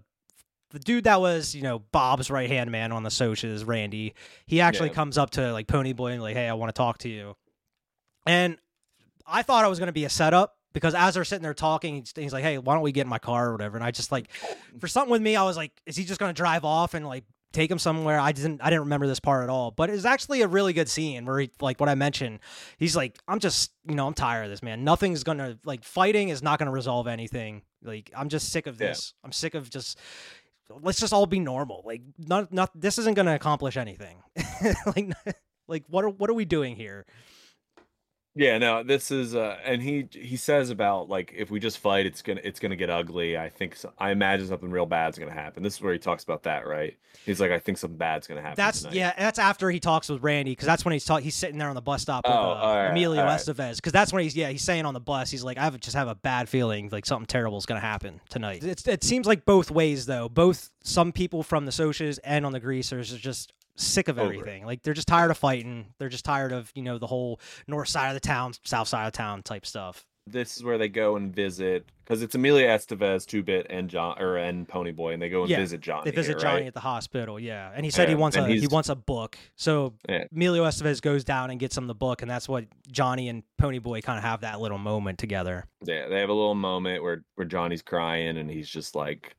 A: the dude that was you know Bob's right hand man on the Socs, Randy. He actually
B: Yeah.
A: comes up to like Ponyboy and like, hey, I want to talk to you. And I thought it was gonna be a setup because as they're sitting there talking, he's, he's like, hey, why don't we get in my car or whatever? And I just like for something with me, I was like, is he just gonna drive off and like take him somewhere? I didn't I didn't remember this part at all. But it's actually a really good scene where he like what I mentioned. He's like, I'm just you know, I'm tired of this, man. Nothing's gonna like fighting is not gonna resolve anything. Like I'm just sick of
B: Yeah.
A: this. I'm sick of just let's just all be normal. Like not not this isn't gonna accomplish anything. <laughs> like <laughs> like what are what are we doing here?
B: Yeah, no, this is uh and he he says about like if we just fight it's going to it's going to get ugly. I think so, I imagine something real bad's going to happen. This is where he talks about that, right? He's like I think something bad's going to happen.
A: That's
B: tonight."
A: yeah. That's after he talks with Randy because that's when he's talk, He's sitting there on the bus stop with
B: Oh,
A: uh,
B: right,
A: Emilio
B: right.
A: Estevez because that's when he's yeah he's saying on the bus he's like I have just have a bad feeling like something terrible is gonna happen tonight. It's, it seems like both ways though. Both some people from the Socs and on the Greasers are just sick of everything. Like they're just tired of fighting. They're just tired of you know the whole north side of the town, south side of town type stuff.
B: this is where they go and visit because it's Emilio Estevez, Two Bit, and John or and Ponyboy, and they go and
A: Yeah,
B: visit Johnny.
A: They visit Johnny
B: right?
A: at the hospital, yeah, and he said he wants a he wants a book. So
B: Yeah.
A: Emilio Estevez goes down and gets him the book, and that's what Johnny and Ponyboy kind of have that little moment together.
B: Yeah, they have a little moment where where Johnny's crying and he's just like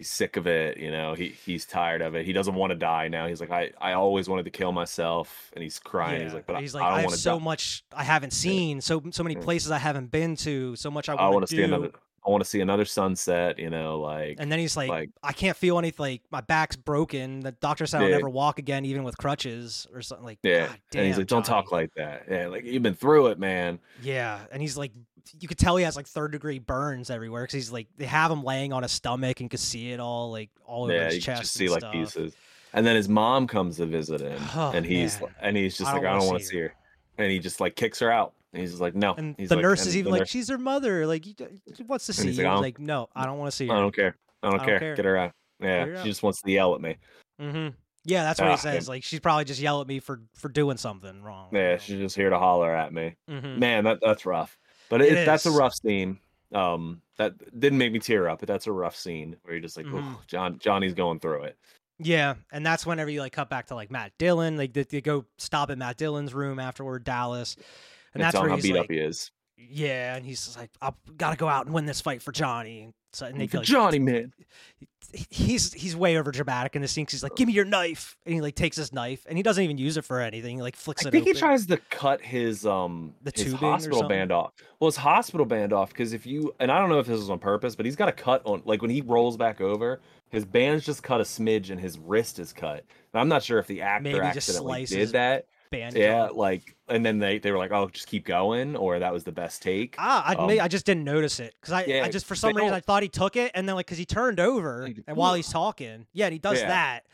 B: he's sick of it, you know. He he's tired of it. He doesn't want to die now. He's like I I always wanted to kill myself and he's crying. He's like but
A: he's
B: I,
A: like,
B: I
A: I, have
B: want to
A: so
B: die.
A: much I haven't seen, so so many
B: mm.
A: places I haven't been to, so much I
B: I
A: want to
B: to see
A: do.
B: I want to see another sunset, you know, like
A: And then he's like,
B: like
A: I can't feel anything. Like my back's broken. The doctor said I'll
B: Yeah.
A: never walk again, even with crutches or something. Like,
B: yeah.
A: God
B: and he's like don't talk like that. Yeah, like you've been through it, man.
A: Yeah, and he's like, you could tell he has like third degree burns everywhere because he's like, they have him laying on his stomach and could see it all like all over
B: yeah,
A: his
B: you
A: chest.
B: just
A: and
B: see like
A: stuff.
B: pieces. And then his mom comes to visit him,
A: Oh,
B: and he's
A: man.
B: and he's just
A: I
B: like, I don't want to
A: see
B: see her, and he just like kicks her out. And he's just like, no.
A: And
B: he's
A: the
B: like,
A: nurse is even like,
B: nurse-
A: she's her mother. Like, he, wants to see
B: he's
A: you.
B: like,
A: like, no, I don't want to see her.
B: I don't care. I don't,
A: I don't
B: care.
A: care.
B: Get her out. Yeah,
A: her out.
B: she just wants to yell at me.
A: Mm-hmm. Yeah, that's what
B: Ah,
A: he says. Like, she's probably just yell at me for for doing something wrong.
B: Yeah, she's just here to holler at me.
A: hmm
B: Man, that that's rough. But
A: It
B: it, that's a rough scene. Um, that didn't make me tear up, but that's a rough scene where you're just like,
A: Mhm.
B: John, Johnny's going through it.
A: Yeah, and that's whenever you like cut back to like Matt Dillon. Like they, they go stop at Matt Dillon's room afterward, Dallas, and,
B: And,
A: that's where
B: how
A: he's
B: beat
A: like,
B: up he is.
A: yeah, and he's like, I've gotta go out and win this fight for Johnny. And so and they
B: For
A: feel like,
B: Johnny, man.
A: he's he's way over dramatic in the scene. He's like, give me your knife, and he like takes his knife, and he doesn't even use it for anything. He like flicks
B: I
A: it I
B: think
A: open.
B: he tries to cut his um
A: The
B: his hospital band off. Well, his hospital band off because if you and I don't know if this was on purpose, but he's got a cut on like when he rolls back over, his band's just cut a smidge and his wrist is cut. And I'm not sure if the actor
A: Maybe
B: accidentally did that.
A: Band
B: Yeah,
A: job.
B: like and then they they were like, oh, just keep going, or that was the best take.
A: Ah, I,
B: Um,
A: I just didn't notice it because I, I just for some reason I thought he took it and then like because he turned over
B: Like,
A: and while he's talking, yeah, and he does
B: Yeah.
A: that,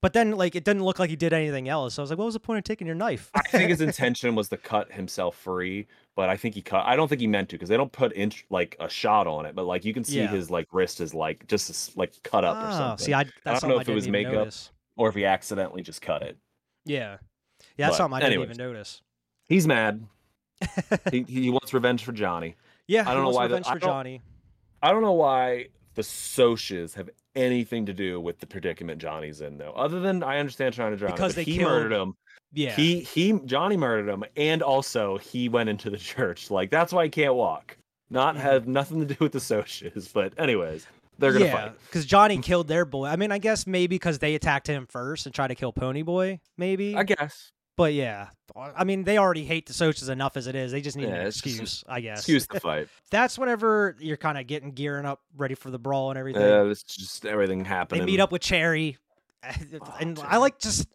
A: but then like it didn't look like he did anything else. So I was like, what was the point of taking your knife?
B: I think his <laughs> intention was to cut himself free, but I think he cut. I don't think he meant to because they don't put inch like a shot on it, but like you can see
A: Yeah.
B: his like wrist is like just like cut up or
A: Oh,
B: something.
A: see, I
B: don't know
A: I
B: if it was makeup.
A: notice.
B: or if he accidentally just cut it.
A: Yeah, yeah, that's
B: But
A: something I didn't even notice.
B: He's mad. <laughs> he he wants revenge for Johnny.
A: Yeah,
B: I don't
A: he
B: know
A: wants
B: why
A: revenge
B: I
A: for
B: don't-
A: Johnny.
B: I don't know why the Socs have anything to do with the predicament Johnny's in though. Other than I understand trying to drown
A: Because they
B: he
A: killed-
B: murdered him.
A: Yeah,
B: He he Johnny murdered him, and also he went into the <laughs> church. Like that's why he can't walk. Not
A: Mhm.
B: have nothing to do with the Socs, but anyways, they're gonna
A: yeah,
B: fight.
A: because Johnny killed their boy. I mean, I guess maybe because they attacked him first and tried to kill Pony Boy, maybe.
B: I guess.
A: But yeah, uh, I mean, they already hate the Socs enough as it is. They just need
B: Yeah,
A: an excuse, I guess.
B: Excuse the fight. <laughs>
A: That's whenever you're kind of getting gearing up, ready for the brawl and everything.
B: Yeah, it's just everything happening.
A: they meet up with Cherry, <laughs> and I like just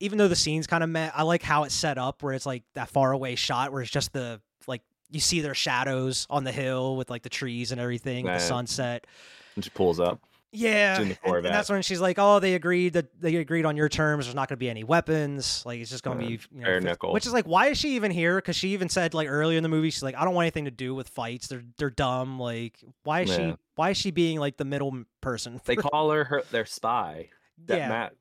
A: even though the scene's kind of met, I like how it's set up where it's like that far away shot where it's just the like you see their shadows on the hill with like the trees and everything, with the sunset.
B: and she pulls up.
A: Yeah, and- and, that's when she's like, "Oh, they agreed that they agreed on your terms. There's not going to be any weapons. Like it's just going to
B: Yeah,
A: be you know,
B: nickel.
A: Which is like, why is she even here? Because she even said like earlier in the movie, she's like, "I don't want anything to do with fights. They're they're dumb. Like, why is
B: Yeah.
A: she why is she being like the middle person?
B: They call her her their spy. That
A: Yeah.
B: Matt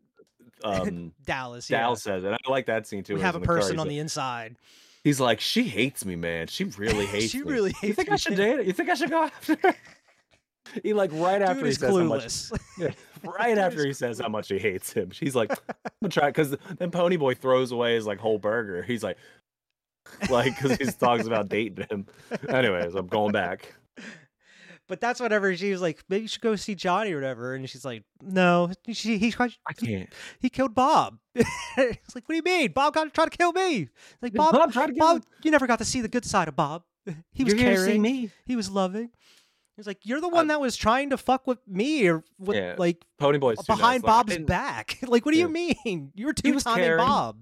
B: um <laughs>
A: Dallas.
B: Dal
A: Yeah.
B: says it. I like that scene too.
A: we have a
B: in car,
A: person on
B: like-
A: the inside.
B: He's like, she hates me, man. She really <laughs> hates
A: she
B: me.
A: really
B: You think
A: me.
B: I should date her? You think I should go after her? <laughs> He like right after
A: Dude
B: he says how much, <laughs> right after he says how much he hates him, she's like, <laughs> "I'm gonna try." Because then Ponyboy throws away his like whole burger. He's like, like because he talks about dating him. Anyways, I'm going back.
A: but that's whatever she was like. Maybe you should go see Johnny or whatever. And she's like, No, she he
B: I can't.
A: he killed Bob. it's like, what do you mean? Bob got to try to kill me. Like Bob,
B: Bob tried to kill
A: Bob, you never got to see the good side of Bob. He was
B: You're here to see
A: caring.
B: me.
A: He was loving. He was like, you're the one that was trying to fuck with me or with
B: Yeah,
A: like
B: Ponyboy's too nice.
A: behind
B: Like,
A: Bob's
B: didn't-
A: back. <laughs> like, what do you mean? <laughs> You were
B: He
A: two
B: was
A: timing. Bob.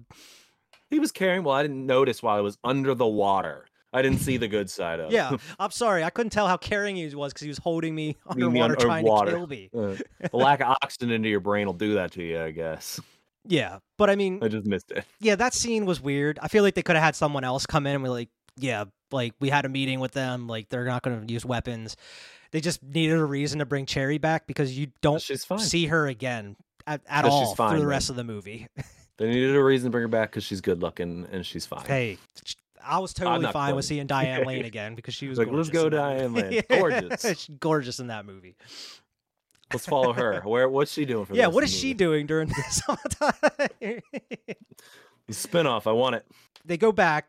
B: He was caring. Well, I didn't notice while I was under the water. I didn't see the good side of. It.
A: Yeah, <laughs> I'm sorry. I couldn't tell how caring he was because he was holding me
B: Leaving me
A: underwater trying
B: underwater.
A: to kill me.
B: Uh, the lack of oxygen into your brain will do that to you, I guess.
A: Yeah, but I mean,
B: I just missed it.
A: yeah, that scene was weird. I feel like they could have had someone else come in and be like, yeah, like we had a meeting with them. Like they're not going to use weapons. They just needed a reason to bring Cherry back because you don't see her again at, at all
B: fine,
A: through the
B: man.
A: rest of the movie. <laughs>
B: They needed a reason to bring her back because she's good looking and she's fine.
A: hey, I was totally fine with seeing <laughs> Diane Lane again because she was
B: Like, let's go Diane. Lane. <laughs> Gorgeous.
A: She's gorgeous in that movie.
B: Let's follow her. Where? What's she doing for?
A: Yeah,
B: what is
A: what
B: of
A: is
B: the
A: she
B: movie?
A: doing during this whole time?
B: The spinoff. I want it.
A: they go back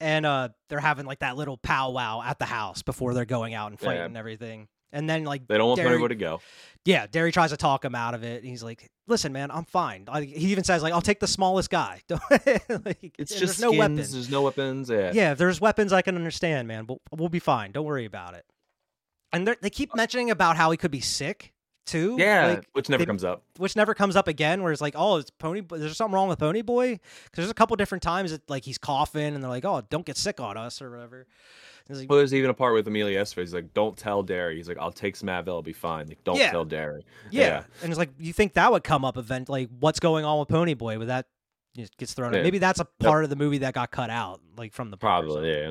A: and uh they're having like that little powwow at the house before they're going out and fighting
B: Yeah.
A: and everything. And then like
B: They don't want
A: Darry-
B: anybody to go.
A: Yeah, Darry tries to talk him out of it. And he's like, "Listen, man, I'm fine." Like, he even says, "Like, I'll take the smallest guy." <laughs> like,
B: It's just
A: no
B: skins.
A: weapon.
B: There's no weapons. Yeah.
A: Yeah, if there's weapons, I can understand, man. But we'll be fine. Don't worry about it. And they keep mentioning about how he could be sick too.
B: Yeah,
A: like,
B: which never
A: they-
B: comes up.
A: which never comes up again. Where it's like, oh, it's Pony. There's something wrong with Pony Boy. Because there's a couple different times that like he's coughing, and they're like, oh, don't get sick on us or whatever. Like,
B: Well, there's even a part with Emilio Esther. He's like, "Don't tell Darry." He's like, "I'll take some Advil. It'll be fine." Like, don't
A: Yeah.
B: tell Darry.
A: yeah. and it's like you think that would come up event like what's going on with Pony Boy, but that just gets thrown. out. Maybe that's a part of the movie that got cut out, like from the
B: Probably. Yeah.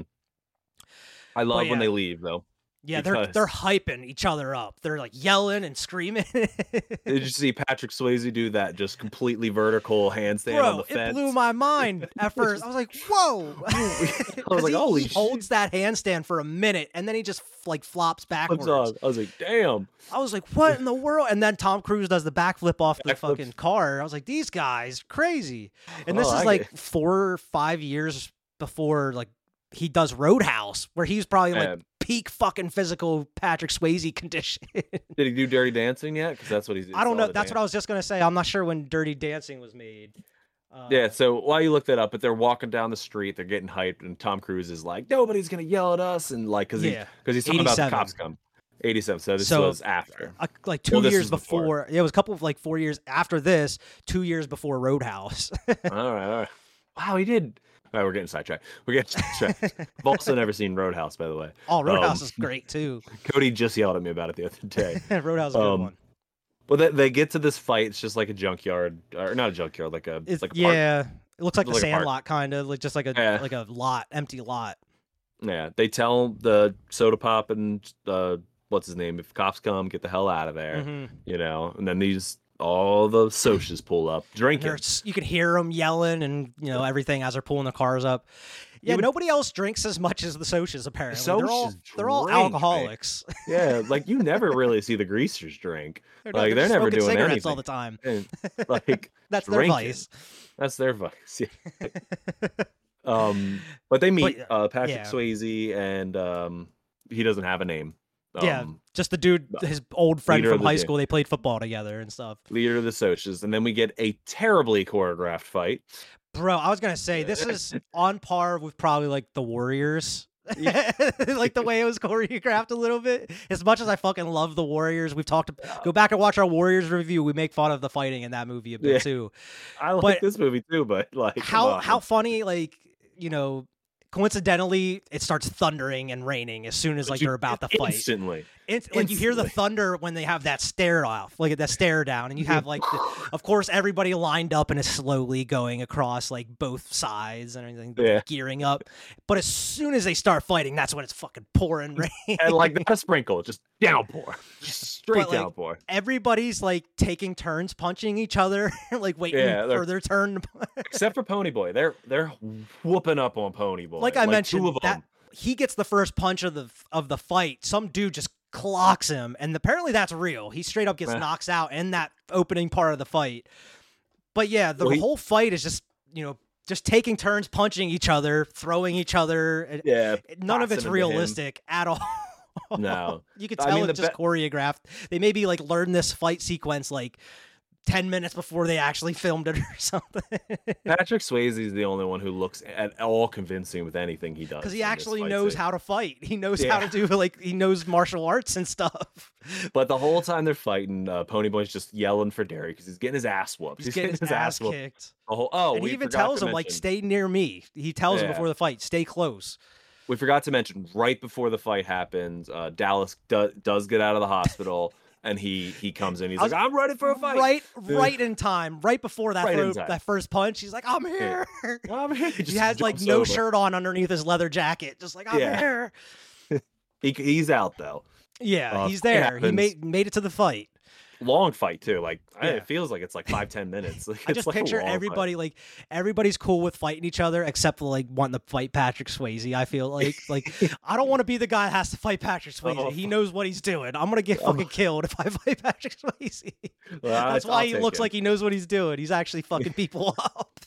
B: I love when
A: yeah.
B: they leave though.
A: Yeah, they're they're hyping each other up. They're like yelling and screaming. <laughs>
B: Did you see Patrick Swayze do that just completely vertical handstand on
A: Bro,
B: the fence?
A: it blew my mind <laughs> at first. I was like, "Whoa!" <laughs>
B: I was like,
A: he,
B: "Holy
A: he holds that handstand for a minute, and then he just like flops backwards.
B: I was like, "Damn!"
A: I was like, "What in the world?" And then Tom Cruise does the backflip off the fucking car. I was like, "These guys crazy." And this
B: Oh,
A: is
B: I
A: like
B: get-
A: four or five years before like he does Roadhouse, where he's probably like
B: Yeah.
A: Peak fucking physical Patrick Swayze <laughs> condition.
B: Did he do Dirty Dancing yet? Because that's what he's.
A: I don't know. That's what I was just gonna say. I'm not sure when Dirty Dancing was made. Uh,
B: Yeah, so while you look that up, but they're walking down the street, they're getting hyped, and Tom Cruise is like, "Nobody's gonna yell at us," and like, because
A: Yeah.
B: because he's talking about the cops come. Eighty-seven. So this
A: So,
B: was after.
A: uh, like two
B: Well,
A: years
B: before.
A: before. Yeah, it was a couple of like four years after this. Two years before Roadhouse. <laughs>
B: all right, all right. Wow, he did. All right, we're getting sidetracked. We're getting sidetracked. <laughs> I've also never seen Roadhouse, by the way.
A: oh, Roadhouse
B: Um,
A: is great too. <laughs>
B: Cody just yelled at me about it the other <laughs> day.
A: Roadhouse is a good
B: um,
A: one.
B: Well, they, they get to this fight. It's just like a junkyard, or not a junkyard, like a
A: It's,
B: like a park.
A: yeah, it looks like the
B: Like a.
A: Sandlot kind of, like just like a
B: Yeah.
A: like a lot, empty lot.
B: Yeah, they tell the soda pop and uh, what's his name? If cops come, get the hell out of there.
A: Mhm.
B: You know, and then these all the Socs pull up, drinking.
A: you can hear them yelling and you know everything as they're pulling the cars up. Yeah,
B: would-
A: nobody else drinks as much as the Socs. Apparently, they're all
B: Socs
A: they're all
B: drink, man.
A: alcoholics.
B: Yeah, <laughs> like you never really see the greasers drink.
A: They're,
B: Like,
A: they're
B: they're never doing
A: cigarettes all the time.
B: And <laughs> like
A: That's their
B: drinking.
A: vice.
B: That's their vice. Yeah. <laughs> um, but they meet
A: But,
B: uh, Patrick
A: yeah.
B: Swayze, and um, he doesn't have a name.
A: Yeah.
B: Um,
A: Just the dude, his old friend from high school. They played football together and stuff.
B: leader of the Socs, and then we get a terribly choreographed fight.
A: Bro, I was gonna say this is <laughs> on par with probably like the Warriors. Yeah. <laughs> like the way it was choreographed a little bit. As much as I fucking love the Warriors, we've talked. Go back and watch our Warriors review. We make fun of the fighting in that movie a bit
B: Yeah.
A: too.
B: I like
A: But
B: this movie too, but like
A: How how funny like you know. Coincidentally, it starts thundering and raining as soon as like they're about to fight.
B: instantly.
A: Int- like you hear the thunder when they have that stare off, like that stare down, and you have like, the, <laughs> of course, everybody lined up and is slowly going across like both sides and everything,
B: Yeah.
A: gearing up. But as soon as they start fighting, that's when it's fucking pouring rain.
B: and like <laughs> a sprinkle, just downpour, just straight
A: But, like,
B: downpour.
A: everybody's like taking turns punching each other, <laughs> like waiting
B: Yeah,
A: for their turn.
B: Except for Pony Boy, they're they're whooping up on Pony Boy.
A: like I
B: two
A: mentioned, that he gets the first punch of the of the fight. Some dude just clocks him, and apparently that's real. He straight up gets
B: Eh.
A: knocked out in that opening part of the fight. But yeah, the
B: Well, he-
A: whole fight is just you know just taking turns punching each other, throwing each other.
B: yeah,
A: None of it's realistic at all.
B: No. <laughs>
A: you could
B: I
A: tell
B: mean,
A: it's just
B: be-
A: choreographed. They maybe like learned this fight sequence like. 10 minutes before they actually filmed it <laughs> or something.
B: Patrick Swayze is the only one who looks at all convincing with anything he does.
A: because he actually knows
B: scene.
A: how to fight. He knows how to do like he knows martial arts and stuff.
B: But the whole time they're fighting, uh, Pony Boy's just yelling for Darry because he's getting his ass whooped.
A: He's, getting his ass
B: whooped.
A: kicked.
B: Whole, oh,
A: and he even tells him like stay near me. He tells him before the fight, stay close.
B: We forgot to mention right before the fight happens, uh, Dallas do- does get out of the hospital and he he comes in. He's
A: was-
B: like, "I'm ready for a fight."
A: Right right in time, right before that
B: Right
A: throw- that first punch. He's like, I'm here. <laughs>
B: I'm here.
A: he
B: just
A: has like no
B: over.
A: shirt on underneath his leather jacket, just like I'm
B: Yeah.
A: here. <laughs>
B: He, he's out though.
A: Yeah,
B: Uh,
A: he's there. He made made it to the fight.
B: Long fight too. Like I-
A: Yeah.
B: it feels like it's like five ten minutes. <laughs> Like,
A: I just
B: like
A: picture
B: long fight.
A: everybody like everybody's cool with fighting each other except for like wanting to fight Patrick Swayze. I feel like <laughs> like I don't want to be the guy that has to fight Patrick oh. Swayze.
B: Oh,
A: he knows what he's doing. I'm gonna get <laughs> oh fucking killed if I fight Patrick Swayze.
B: Well,
A: That's
B: I'll
A: why he looks
B: it.
A: like he knows what he's doing. He's actually fucking people up.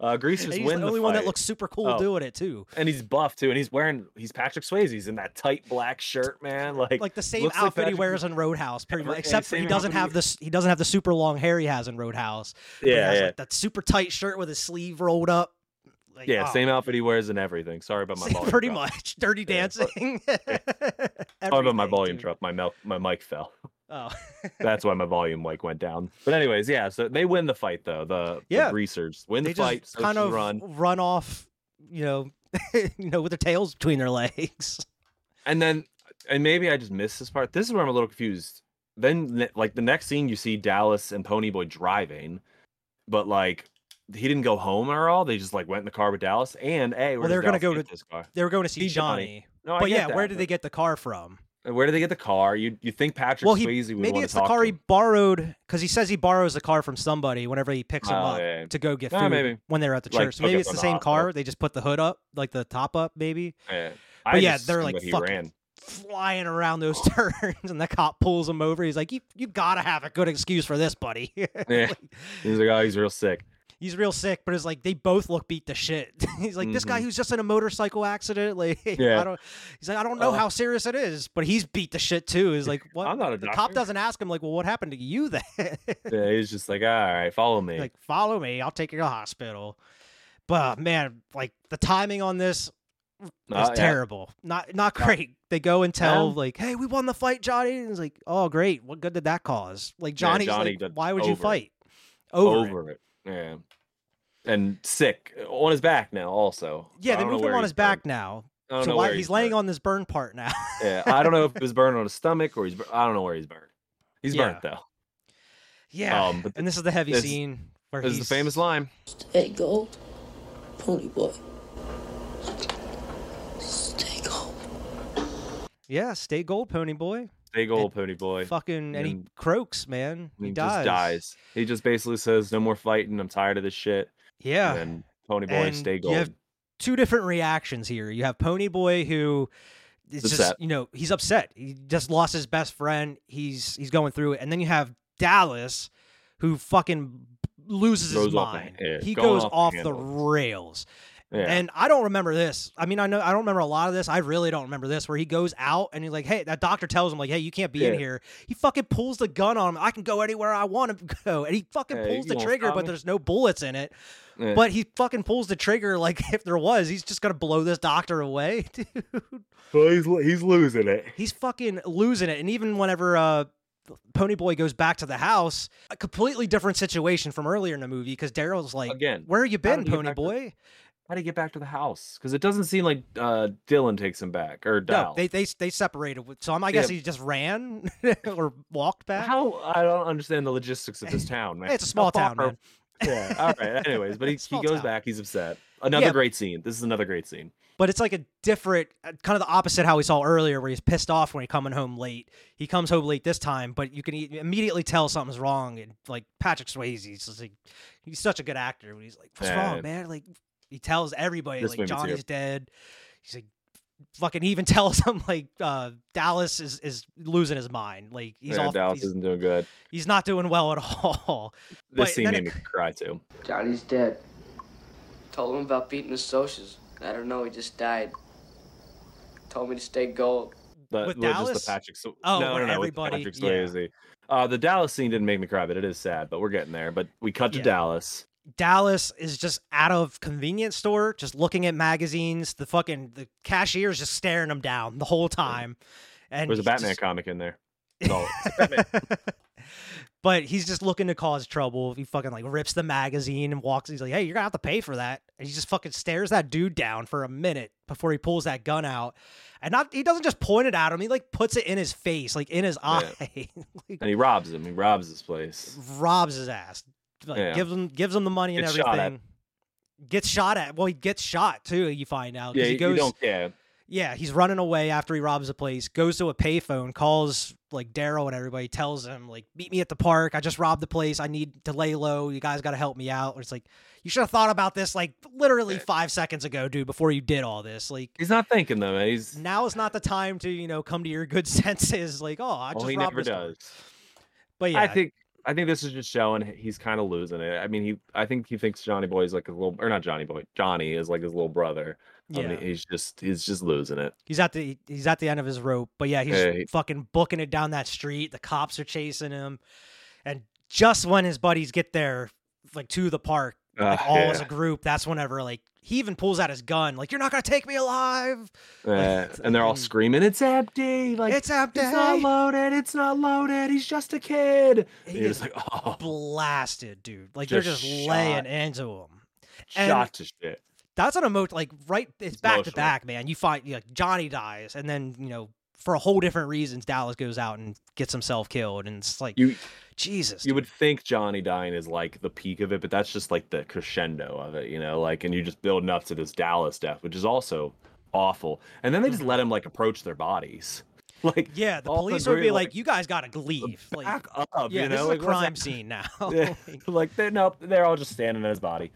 B: Uh,
A: he's the only
B: the
A: one that looks super cool
B: Oh.
A: doing it too.
B: and he's buff too, and he's wearing he's Patrick Swayze. He's in that tight black shirt, man. Like
A: Like the same
B: looks like
A: outfit he wears in Roadhouse, pretty much. Except he doesn't have this. He doesn't have the super long hair he has in Roadhouse.
B: Yeah, yeah,
A: Like that super tight shirt with his sleeve rolled up. Like,
B: yeah.
A: oh,
B: Same outfit he wears and everything. Sorry about my
A: Same-
B: volume.
A: pretty
B: drop.
A: much. Dirty
B: Yeah,
A: Dancing. <laughs>
B: Sorry about my volume
A: dude.
B: drop. My milk, my mic fell.
A: Oh. <laughs>
B: That's why my volume like went down. But anyways, yeah. So they win the fight though. The
A: Yeah.
B: the greasers win the fight.
A: kind of
B: run.
A: run off, you know, <laughs> you know, with their tails between their legs.
B: And then, and maybe I just missed this part. This is where I'm a little confused. Then, like the next scene, you see Dallas and Ponyboy driving, but like he didn't go home or all. They just like went in the car with Dallas. And hey,
A: Well, they
B: does
A: were gonna
B: Dallas
A: go to-
B: this car.
A: They were going to see
B: See Johnny.
A: Johnny.
B: No, I
A: but yeah, where
B: that,
A: did
B: but-
A: they get the car from?
B: Uh, where did they get the car? You you think Patrick
A: well, he
B: Swayze would
A: maybe it's the car he borrowed because he says he borrows the car from somebody whenever he picks him
B: Oh,
A: up
B: yeah.
A: to go get food
B: maybe.
A: when they're at the
B: Like,
A: church. So maybe it's the same car. They just put the hood up, like the top up, maybe.
B: Yeah.
A: But
B: I
A: yeah, they're like fucking
B: ran.
A: flying around those <laughs> turns, and the cop pulls him over. He's like, "You, you gotta have a good excuse for this, buddy." <laughs>
B: Yeah. He's like, oh, he's real sick.
A: He's real sick, but it's like they both look beat to shit. <laughs> he's like, "This guy who's just in a motorcycle accident, <laughs> like,
B: Mm-hmm. Yeah.
A: I don't." He's like, "I don't know
B: Uh,
A: how serious it is, but he's beat to shit too." He's like, "What?"
B: I'm not a
A: the cop doesn't ask him like, "Well, what happened to you then?" <laughs>
B: Yeah, he's just like, all right, follow me.
A: like, follow me. I'll take you to the hospital. But man, like the timing on this is
B: Uh, yeah.
A: terrible. Not not great. They go and tell
B: Yeah.
A: like, "Hey, we won the fight, Johnny." And it's like, "Oh, great. What good did that cause?" Like
B: Yeah,
A: Johnny's
B: Johnny
A: like, "Why would you fight?" Over, it.
B: over it. Yeah. And sick on his back now, also.
A: Yeah, they
B: don't
A: moved him on his back
B: burned.
A: now.
B: I don't
A: So
B: know
A: why
B: where
A: he's, laying
B: burned.
A: on this burn part now. <laughs>
B: Yeah, I don't know if it was burned on his stomach or he's. bur- I don't know where he's burned. He's
A: Yeah.
B: burnt though.
A: yeah.
B: Um, but
A: and this is the heavy
B: this-
A: scene where
B: This is the famous line.
G: Stay gold, pony boy. Stay gold.
A: Yeah, stay gold, pony boy.
B: Big old pony boy.
A: Fucking and he croaks, man. He,
B: he
A: dies.
B: just dies. He just basically says, "No more fighting. I'm tired of this shit."
A: Yeah.
B: And Pony Boy
A: And
B: stay gold.
A: you have two different reactions here. You have Pony Boy who is just
B: Upset.
A: you know he's upset. He just lost his best friend. He's he's going through it, and then you have Dallas who fucking loses his
B: Goes the-
A: mind.
B: yeah,
A: he goes
B: off the
A: off the rails.
B: Yeah.
A: And I don't remember this. I mean, I know I don't remember a lot of this. I really don't remember this. Where he goes out and he's like, "Hey," that doctor tells him like, "Hey, you can't be in here." He fucking pulls the gun on him. I can go anywhere I want to <laughs> go, and he fucking
B: Hey,
A: pulls
B: you
A: the trigger, but there's no bullets in it.
B: Yeah.
A: But he fucking pulls the trigger like <laughs> if there was, he's just gonna blow this doctor away, <laughs> dude.
B: Well, he's he's losing it.
A: He's fucking losing it. And even whenever uh Pony Boy goes back to the house, a completely different situation from earlier in the movie because Daryl's like,
B: Again,
A: "Where you
B: how
A: been,
B: did he get
A: Pony
B: back to-
A: Boy?"
B: How do you get back to the house? Because it doesn't seem like uh, Dylan takes him back or
A: No, they they they separated. with- So I'm, I guess
B: Yeah.
A: he just ran <laughs> or walked back.
B: How I don't understand the logistics of this town, man.
A: It's a small town, man.
B: Yeah. All right. Anyways, but he, <laughs> he goes
A: town.
B: back. He's upset. Another
A: Yeah.
B: great scene. This is another great scene.
A: But it's like a different, uh, kind of the opposite how we saw earlier, where he's pissed off when he's coming home late. He comes home late this time, but you can immediately tell something's wrong. And like Patrick Swayze, he's like, he's such a good actor. When he's like, "What's
B: Yeah.
A: wrong, man?" Like he tells everybody,
B: This
A: like. Johnny's dead. He's like, fucking. He even <laughs> tells him like uh, Dallas is is losing his mind. Like he's
B: yeah,
A: off.
B: Dallas
A: He's,
B: isn't doing good.
A: he's not doing well at <laughs> all.
B: This
A: But
B: scene
A: then
B: made
A: it-
B: me cry too.
E: Johnny's dead. Told him about beating the socials. I don't know, he just died. Told me to stay gold.
B: The,
A: With
B: well,
A: Dallas?
B: Just the Patrick. Sw-
A: Oh,
B: no,
A: where
B: no, no, with
A: everybody-
B: Patrick
A: yeah.
B: Swayze. Uh, the Dallas scene didn't make me cry, but it is sad. But we're getting there. But we cut to
A: Yeah.
B: Dallas.
A: Dallas is just out of convenience store, just looking at magazines. The fucking the cashier's just staring him down the whole time. And
B: There's a Batman
A: just-
B: comic in there. <laughs> No, <laughs>
A: but he's just looking to cause trouble. He fucking like rips the magazine and walks. He's like, "Hey, you're gonna have to pay for that." And he just fucking stares that dude down for a minute before he pulls that gun out. And not he doesn't just point it at him. He like puts it in his face, like in his <laughs> eye, like,
B: and he robs him. He robs his place.
A: robs his ass. Like
B: Yeah.
A: gives him gives him the money and
B: Gets shot
A: everything. Gets shot at. Well, he gets shot too. You find out
B: Yeah,
A: he goes.
B: you don't care.
A: Yeah, he's running away after he robs a place, goes to a payphone, calls like Daryl and everybody, tells him like, "Meet me at the park. I just robbed the place. I need to lay low. You guys got to help me out." Or it's like, you should have thought about this like literally five seconds ago, dude, before you did all this. Like,
B: He's not thinking though, man. He's
A: now is not the time to you know come to your good <laughs> senses. Like, oh, I
B: well,
A: just
B: he
A: robbed
B: never
A: this store."
B: does.
A: But yeah,
B: I think I think this is just showing he's kind of losing it. I mean, he I think he thinks Johnny Boy is like a little or not Johnny Boy. Johnny is like his little brother. I
A: yeah,
B: mean, he's just he's just losing it.
A: he's at the he's at the end of his rope. But yeah, he's
B: Yeah, he-
A: fucking booking it down that street. The cops are chasing him, and just when his buddies get there, like to the park, like
B: Ah,
A: all as a group, that's whenever like he even pulls out his gun, like you're not gonna take me alive.
B: Uh, and they're all screaming, "It's empty! Like
A: it's empty.
B: it's not loaded! It's not loaded! He's just a kid!" And
A: He is
B: like, "Oh,
A: blasted, dude. Like they're
B: Just
A: just laying into him. and-
B: shot to shit."
A: That's an emote like right. It's,
B: It's
A: back to back, man. You find like Johnny dies, and then you know for a whole different reasons, Dallas goes out and gets himself killed, and it's like
B: You
A: Jesus.
B: you would think Johnny dying is like the peak of it, but that's just like the crescendo of it, you know. Like, and you just building up to this Dallas death, which is also awful. And then they just let him like approach their bodies, <laughs> like
A: yeah, the police would be
B: agree,
A: like, "You guys got to leave." Like,
B: back up,
A: yeah,
B: you
A: this
B: know,
A: is
B: like,
A: a crime scene now. <laughs>
B: Yeah. <laughs>
A: Like,
B: like they're no, they're all just standing in his body,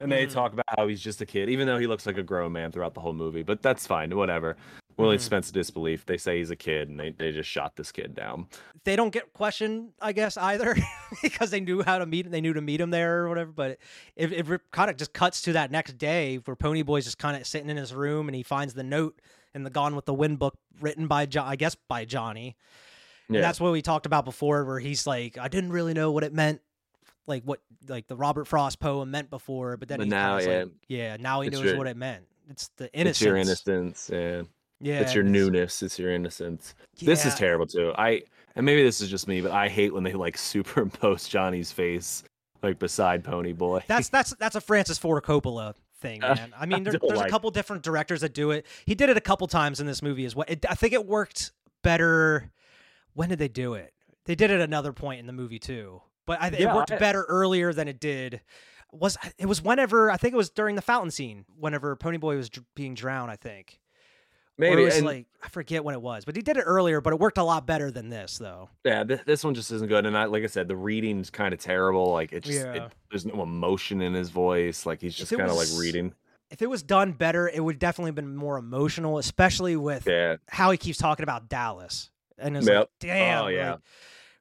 B: and they
A: Mhm.
B: talk about how he's just a kid, even though he looks like a grown man throughout the whole movie. But that's fine, whatever. Willie
A: Mhm.
B: suspense disbelief. They say he's a kid, and they, they just shot this kid down.
A: they don't get questioned, I guess, either, <laughs> because they knew how to meet. They knew to meet him there or whatever. But it, it kind of just cuts to that next day where Ponyboy's just kind of sitting in his room and he finds the note in the Gone with the Wind book written by, jo- I guess, by Johnny. And
B: Yeah,
A: that's what we talked about before, where he's like, I didn't really know what it meant, like what like the Robert Frost poem meant before, but then
B: But
A: he's
B: now, yeah.
A: like, yeah, now he
B: It's
A: knows
B: your-
A: what it meant. It's the innocence.
B: it's your innocence. Yeah.
A: Yeah,
B: it's your newness it's your innocence this is terrible too i and maybe this is just me but i hate when they like <laughs> superimpose johnny's face like beside pony boy
A: That's that's that's a Francis Ford Coppola thing, <laughs> man. I mean, there,
B: don't
A: there's
B: like
A: a couple different directors that do it. He did it a couple times in this movie as well. It, I think it worked better. When did they do it? They did it another point in the movie too, but I,
B: Yeah,
A: it worked
B: I-
A: better earlier than it did. Was it was whenever I think it was during the fountain scene, whenever Ponyboy was dr- being drowned. I think. Or
B: maybe
A: it was
B: and
A: like I forget when it was, but he did it earlier. But it worked a lot better than this, though.
B: yeah th- this one just isn't good and I, like i said the reading's kind of terrible like it just it, there's no emotion in his voice like he's just kind of like reading
A: If it was done better, it would definitely been more emotional, especially with
B: yeah
A: how he keeps talking about Dallas, and it's like, damn,
B: Oh, yeah.
A: like-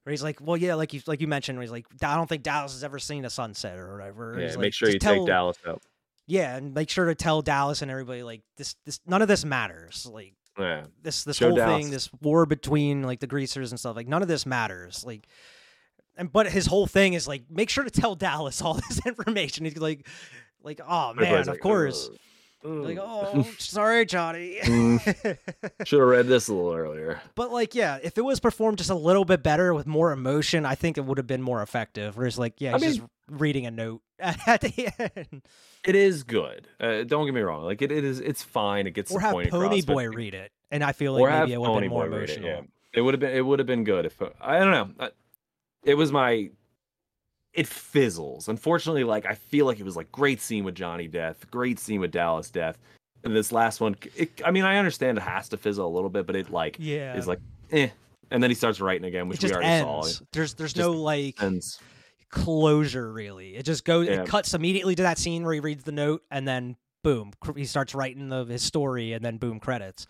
A: where he's like, well, yeah, like you like you mentioned, where he's like, I don't think Dallas has ever seen a sunset or whatever.
B: yeah
A: He's
B: make
A: like,
B: sure you
A: tell,
B: take dallas out
A: Yeah, and make sure to tell Dallas and everybody like this. This none of this matters. Like
B: yeah
A: this this
B: Show
A: whole
B: Dallas.
A: thing, this war between like the greasers and stuff. Like none of this matters. Like. And but his whole thing is like make sure to tell Dallas <laughs> all this information. He's like, like oh man, of
B: like,
A: course.
B: "Ugh,
A: mm.
B: Like
A: oh <laughs> sorry Johnny. Mm. <laughs>
B: should have read this a little earlier
A: But like, yeah, if it was performed just a little bit better with more emotion, I think it would have been more effective. Whereas, like, yeah,
B: I
A: he's just reading a note <laughs> at the end,
B: it is good uh, don't get me wrong like it, it is it's fine it gets
A: or
B: the
A: have
B: point
A: Pony
B: across, but
A: Boy read it, and I feel like
B: or
A: maybe it would have been more
B: Boy read it,
A: emotional.
B: yeah. It would have been it would have been good if I don't know. It was my it fizzles. Unfortunately, like I feel like it was like great scene with Johnny Death, great scene with Dallas Death. And this last one, it, I mean, I understand it has to fizzle a little bit, but it like
A: Yeah,
B: is like eh. And then he starts writing again, which we already
A: ends. There's there's
B: Just
A: no like.
B: Ends.
A: Closure really. It just goes.
B: Yeah.
A: It cuts immediately to that scene where he reads the note, and then boom, he starts writing the his story, and then boom, credits.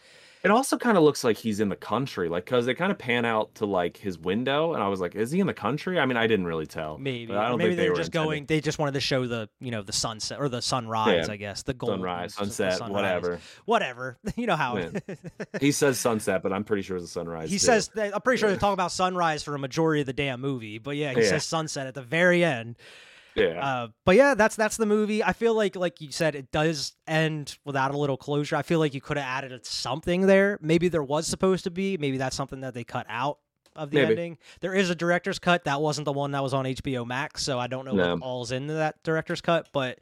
B: It also kind of looks like he's in the country, like because they kind of pan out to like his window, and I was like, is he in the country? I mean, I didn't really tell.
A: Maybe,
B: but I don't
A: maybe
B: think
A: they
B: they
A: were just
B: intending-
A: going. They just wanted to show the you know the sunset or the sunrise,
B: Yeah.
A: I guess the golden
B: sunrise, sunset,
A: sunrise.
B: whatever.
A: whatever. <laughs> You know how.
B: Yeah. <laughs> He says sunset, but I'm pretty sure it's a sunrise.
A: he
B: too.
A: says. That, I'm pretty sure they talk about sunrise for a majority of the damn movie, but yeah, he
B: Yeah.
A: says sunset at the very end.
B: Yeah.
A: Uh, but yeah, that's that's the movie. I feel like, like you said, it does end without a little closure. I feel like you could have added something there. Maybe there was supposed to be. Maybe that's something that they cut out of the
B: Maybe.
A: ending. There is a director's cut. That wasn't the one that was on HBO Max, so I don't know
B: No.
A: what all's into that director's cut. But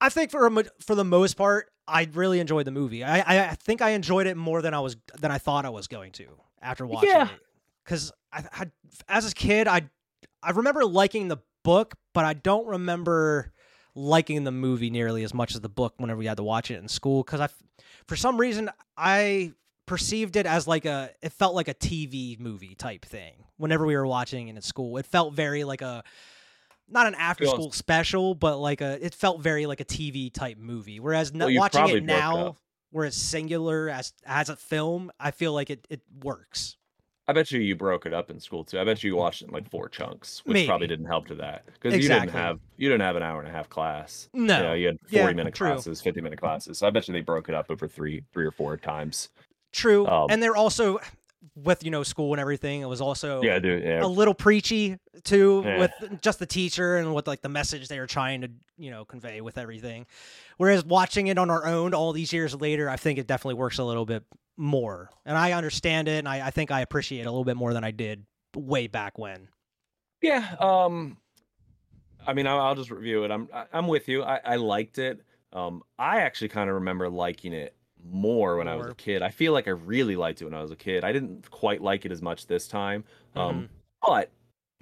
A: I think for a, for the most part, I really enjoyed the movie. I, I I think I enjoyed it more than I was than I thought I was going to after watching
B: Yeah.
A: it. Because I, I as a kid, I I remember liking the book, but I don't remember liking the movie nearly as much as the book whenever we had to watch it in school because I, for some reason, I perceived it as like a it felt like a TV movie type thing whenever we were watching it in school. It felt very like a not an after school special, but like a it felt very like a TV type movie. Whereas
B: Well,
A: n- watching it now, where it's singular as as a film, I feel like it it works.
B: I bet you you broke it up in school too. I bet you watched it in like four chunks, which probably didn't help to that because you didn't have you didn't have an hour and a half class.
A: No.
B: you, know, you had
A: Yeah,
B: forty minute
A: true.
B: classes, fifty minute classes. So I bet you they broke it up over three three or four times.
A: True,
B: Um,
A: and they're also with you know school and everything. It was also
B: Yeah, dude. Yeah,
A: a little preachy too
B: Yeah.
A: with just the teacher and what like the message they were trying to you know convey with everything whereas watching it on our own all these years later i think it definitely works a little bit more and i understand it and i, I think i appreciate it a little bit more than i did way back when
B: Yeah. Um, I mean, I'll, I'll just review it. I'm I'm with you. I, I liked it. Um, I actually kind of remember liking it more when I was a kid. I feel like I really liked it when I was a kid. I didn't quite like it as much this time. Um, but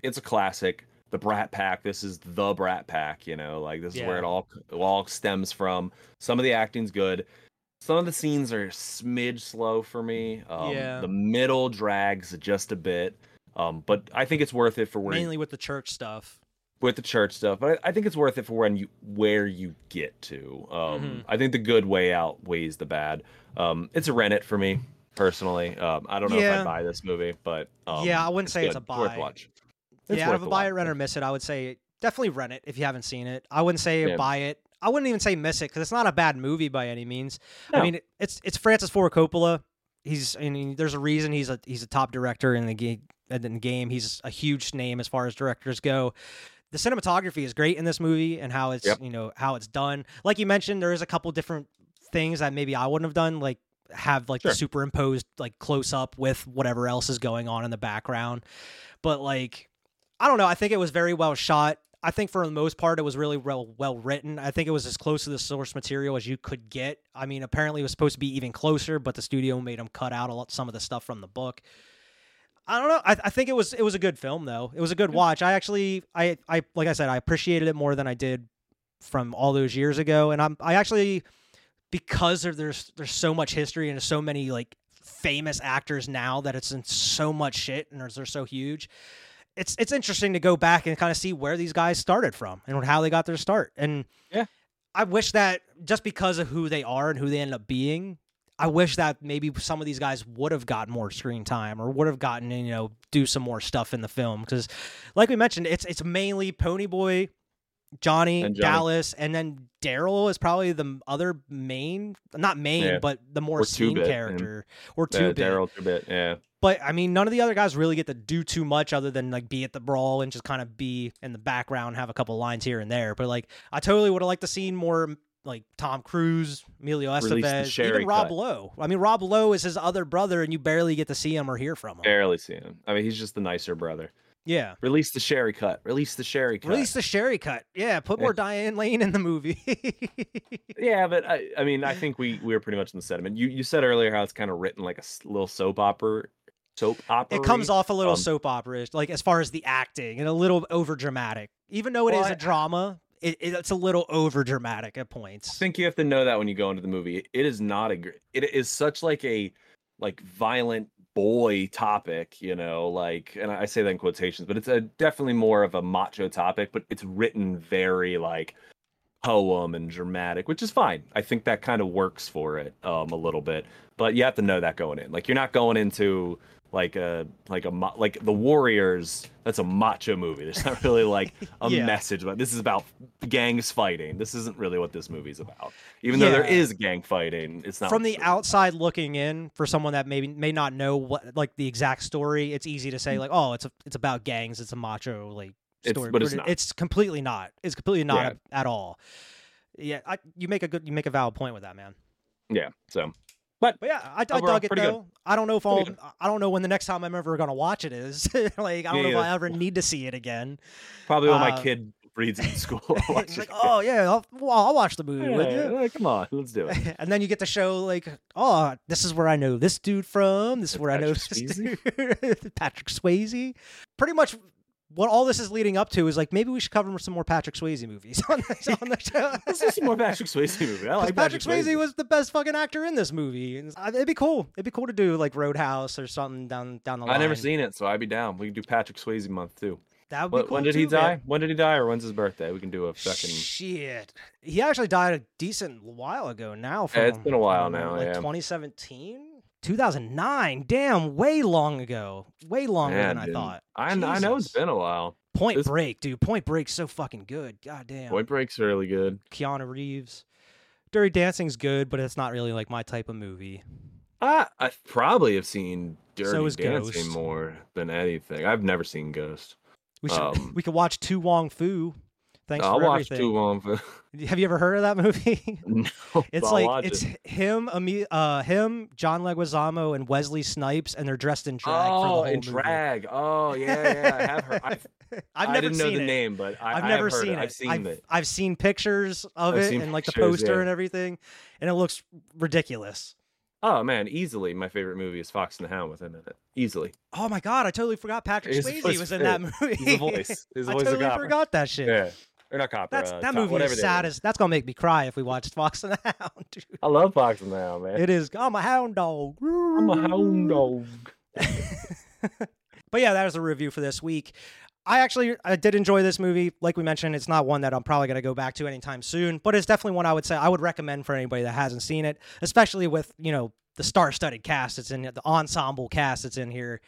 B: it's a classic. The Brat Pack. This is the Brat Pack. You know, like this is where it all it all stems from. Some of the acting's good. Some of the scenes are smidge slow for me. Um,
A: Yeah.
B: The middle drags just a bit. Um, but I think it's worth it for where
A: mainly with the church stuff
B: with the church stuff, but I I think it's worth it for when you where you get to. Um,
A: Mhm.
B: I think the good way outweighs the bad. Um, it's a rent it for me personally. Um, I don't know if I'd buy this movie, but um,
A: Yeah, I wouldn't say it's
B: good.
A: a
B: worth
A: buy.
B: watch. It's
A: yeah, out of a
B: a
A: buy it, rent or miss it, I would say definitely rent it if you haven't seen it. I wouldn't say
B: Yeah.
A: buy it. I wouldn't even say miss it because it's not a bad movie by any means. I mean, it's it's Francis Ford Coppola. He's I mean, there's a reason he's a he's a top director in the game. In the game, he's a huge name as far as directors go. The cinematography is great in this movie and how it's
B: Yep.
A: you know how it's done. Like you mentioned, there is a couple different things that maybe I wouldn't have done, like have like the
B: Sure.
A: superimposed like close up with whatever else is going on in the background. But like I don't know. I think it was very well shot. I think for the most part, it was really well well written. I think it was as close to the source material as you could get. I mean, apparently it was supposed to be even closer, but the studio made them cut out a lot some of the stuff from the book. I don't know. I, I think it was it was a good film though. It was a good watch. I actually I I like I said I appreciated it more than I did from all those years ago, and I'm I actually because there, there's there's so much history and there's so many like famous actors now that it's in so much shit and they're, they're so huge it's it's interesting to go back and kind of see where these guys started from and how they got their start. And
B: Yeah.
A: I wish that just because of who they are and who they end up being, I wish that maybe some of these guys would have gotten more screen time or would have gotten you know do some more stuff in the film because, like we mentioned, it's it's mainly Ponyboy, Johnny,
B: And Johnny.
A: Dallas, and then Daryl is probably the other main, not main,
B: Yeah.
A: but the more
B: Or
A: seen
B: and-
A: character or two bit.
B: Daryl two bit. Yeah.
A: But I mean, none of the other guys really get to do too much other than like be at the brawl and just kind of be in the background, have a couple lines here and there. But like, I totally would have liked to seen more like Tom Cruise, Emilio Estevez, even Rob
B: cut.
A: Lowe. I mean, Rob Lowe is his other brother, and you barely get to see him or hear from him.
B: Barely see him. I mean, he's just the nicer brother.
A: Yeah.
B: Release the Cherry cut. Release the Cherry cut.
A: Release the Cherry cut. Yeah, put more Diane Lane in the movie. <laughs>
B: Yeah, but I, I mean, I think we we were pretty much in the sentiment. You you said earlier how it's kind of written like a little soap opera, soap opera.
A: it comes off a little
B: Um,
A: soap opera like as far as the acting and a little over dramatic. Even though it is
B: Well,
A: a
B: I-
A: drama, it, it, it's a little over dramatic at points.
B: I think you have to know that when you go into the movie. It is not a. It is such like a like violent boy topic, you know, like, and I say that in quotations, but it's a definitely more of a macho topic. But it's written very like poem and dramatic, which is fine. I think that kind of works for it um, a little bit. But you have to know that going in. Like, you're not going into like a like a like the Warriors. That's a macho movie. There's not really like <laughs> a
A: Yeah.
B: message about this is about gangs fighting. This isn't really what this movie's about. Even though there is gang fighting, it's not
A: from the
B: movie's about.
A: outside looking in for someone that maybe may not know what like the exact story it's easy to say like oh it's a, it's about gangs it's a macho like
B: Mm. It's-
A: story
B: but it's not.
A: it's completely not it's completely not
B: Yeah.
A: at, at all yeah I, you make a good you make a valid point with that man
B: Yeah. So
A: but yeah i, I dug it
B: pretty good.
A: though i don't know if i'll i don't know when the next time i'm ever gonna watch it is <laughs> like i don't
B: Me
A: know if i ever need to see it again
B: probably when
A: Uh,
B: my kid reads in <laughs> school. I'll watch
A: it's like oh yeah I'll, well, I'll watch the movie with you
B: yeah, come on, let's do it. <laughs>
A: and then you get to show like, oh, this is where I know this dude from. This is where I know.
B: Patrick
A: Swayze. Pretty much what all this is leading up to is like maybe we should cover some more Patrick Swayze movies <laughs> on the, on the show. <laughs>
B: Let's do some more Patrick Swayze movie. I like
A: Patrick Swayze Swayze was the best fucking actor in this movie. Uh, it'd be cool. It'd be cool to do like Roadhouse or something down down the line.
B: I never seen it, so I'd be down. We can do Patrick Swayze month too.
A: That would be
B: When,
A: cool
B: when did he
A: too, man.
B: die? When did he die, or when's his birthday? We can do a fucking.
A: Shit. He actually died a decent while ago now.
B: Yeah, it's
A: from-
B: been a while
A: from,
B: now,
A: Like
B: yeah.
A: 2017? 2009. Damn, way long ago. Way longer than I thought.
B: I, I know it's been a while.
A: Point
B: This-
A: Break, dude. Point Break's so fucking good. God damn.
B: Point Break's really good.
A: Keanu Reeves. Dirty Dancing's good, but it's not really like my type of movie.
B: I I probably have seen Dirty
A: So
B: Dancing
A: Ghost.
B: more than anything. I've never seen Ghost.
A: We should
B: Um, <laughs>
A: we could watch To Wong Foo. Thanks
B: I'll
A: for
B: watch
A: everything.
B: too long. For...
A: Have you ever heard of that movie? <laughs>
B: no,
A: It's like it's
B: it.
A: him, uh, him, John Leguizamo, and Wesley Snipes, and they're dressed in drag for the
B: oh, in
A: movie.
B: drag. Oh yeah, yeah. I have heard. I've, <laughs>
A: I've
B: I
A: never
B: didn't
A: seen
B: know the
A: it.
B: name, but I,
A: I've
B: I
A: never
B: have heard
A: seen
B: it.
A: it.
B: I've seen
A: I've,
B: it.
A: I've seen pictures of
B: I've
A: it and like the poster
B: yeah.
A: and everything, and it looks ridiculous.
B: Oh man, easily my favorite movie is Fox and the Hound with him in it. Easily.
A: Oh my god, I totally forgot Patrick
B: His
A: Swayze was in that movie.
B: He's a voice. <laughs> He's the
A: I totally forgot that shit.
B: Yeah. Or not Copper.
A: That's
B: uh,
A: that
B: Top-
A: movie is
B: it
A: sad as that's gonna make me cry if we watch <laughs> Fox and the Hound. Dude.
B: I love Fox and the Hound, man.
A: It is. I'm a hound dog.
B: I'm a hound dog. <laughs>
A: But yeah, that is a review for this week. I actually I did enjoy this movie. Like we mentioned, it's not one that I'm probably going to go back to anytime soon, but it's definitely one I would say I would recommend for anybody that hasn't seen it, especially with, you know, the star-studded cast that's in the ensemble cast that's in here.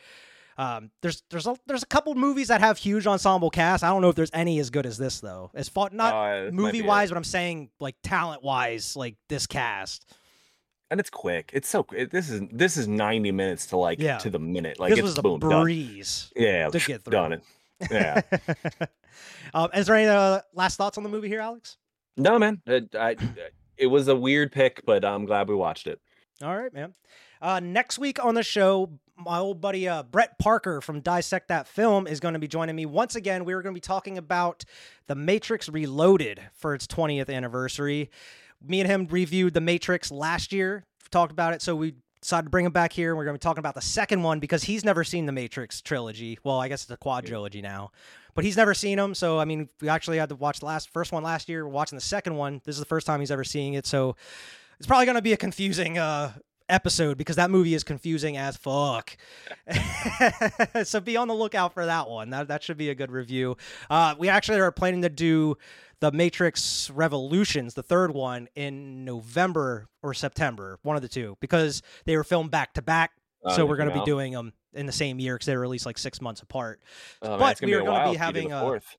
A: Um, there's there's a, there's a couple movies that have huge ensemble casts. I don't know if there's any as good as this though. As far not
B: Uh, this might be
A: movie wise,
B: it.
A: but I'm saying like talent wise, like this cast.
B: and it's quick. It's so quick. This is this is 90 minutes to like
A: Yeah.
B: to the minute. Like
A: this
B: it's
A: was a
B: boom done.
A: breeze.
B: Yeah,
A: to get through.
B: done it. Yeah. <laughs>
A: um, is there any uh, last thoughts on the movie here, Alex?
B: no, man. It, I, it was a weird pick, but I'm glad we watched it.
A: All right, man. Uh, next week on the show, my old buddy uh, Brett Parker from Dissect That Film is going to be joining me once again. We are going to be talking about The Matrix Reloaded for its 20th anniversary. Me and him reviewed The Matrix last year, talked about it, so we decided to bring him back here. and We're going to be talking about the second one because he's never seen the Matrix trilogy. Well, I guess it's a quadrilogy now, but he's never seen them. So, I mean, we actually had to watch the last first one last year. We're watching the second one. This is the first time he's ever seeing it. So, it's probably going to be a confusing uh, episode because that movie is confusing as fuck. <laughs> so be on the lookout for that one. That that should be a good review. Uh, we actually are planning to do the Matrix Revolutions, the third one, in November or September, one of the two, because they were filmed back to back.
B: Oh,
A: So we're going to be doing them in the same year because they were released like six months apart.
B: Oh, man,
A: But we are be
B: till you do
A: having a-
B: fourth.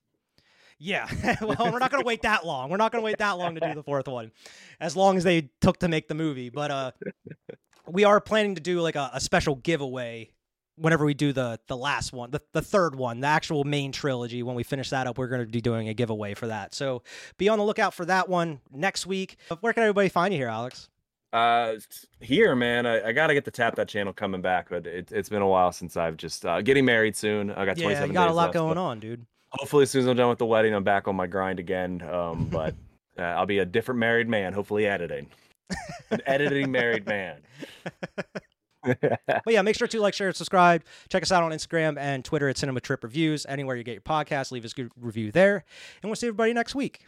A: Yeah. <laughs> well, we're not going to wait that <laughs> long. We're not going to wait that long to do the fourth one, as long as they took to make the movie. But uh, we are planning to do like a, a special giveaway whenever we do the the last one, the, the third one, the actual main trilogy. When we finish that up, we're going to be doing a giveaway for that. So be on the lookout for that one next week. Where can everybody find you here, Alex?
B: Uh, here, man, I, I got to get the tap that channel coming back, but it, it's been a while since I've just uh, getting married soon. I got 27
A: Yeah, you got a lot
B: left,
A: going
B: but
A: on, dude.
B: Hopefully, as soon as I'm done with the wedding, I'm back on my grind again. Um, <laughs> but uh, I'll be a different married man, hopefully editing, an editing married man.
A: But yeah, make sure to like, share, and subscribe. Check us out on Instagram and Twitter at Cinema Trip Reviews. Anywhere you get your podcast, leave us a good review there. And we'll see everybody next week.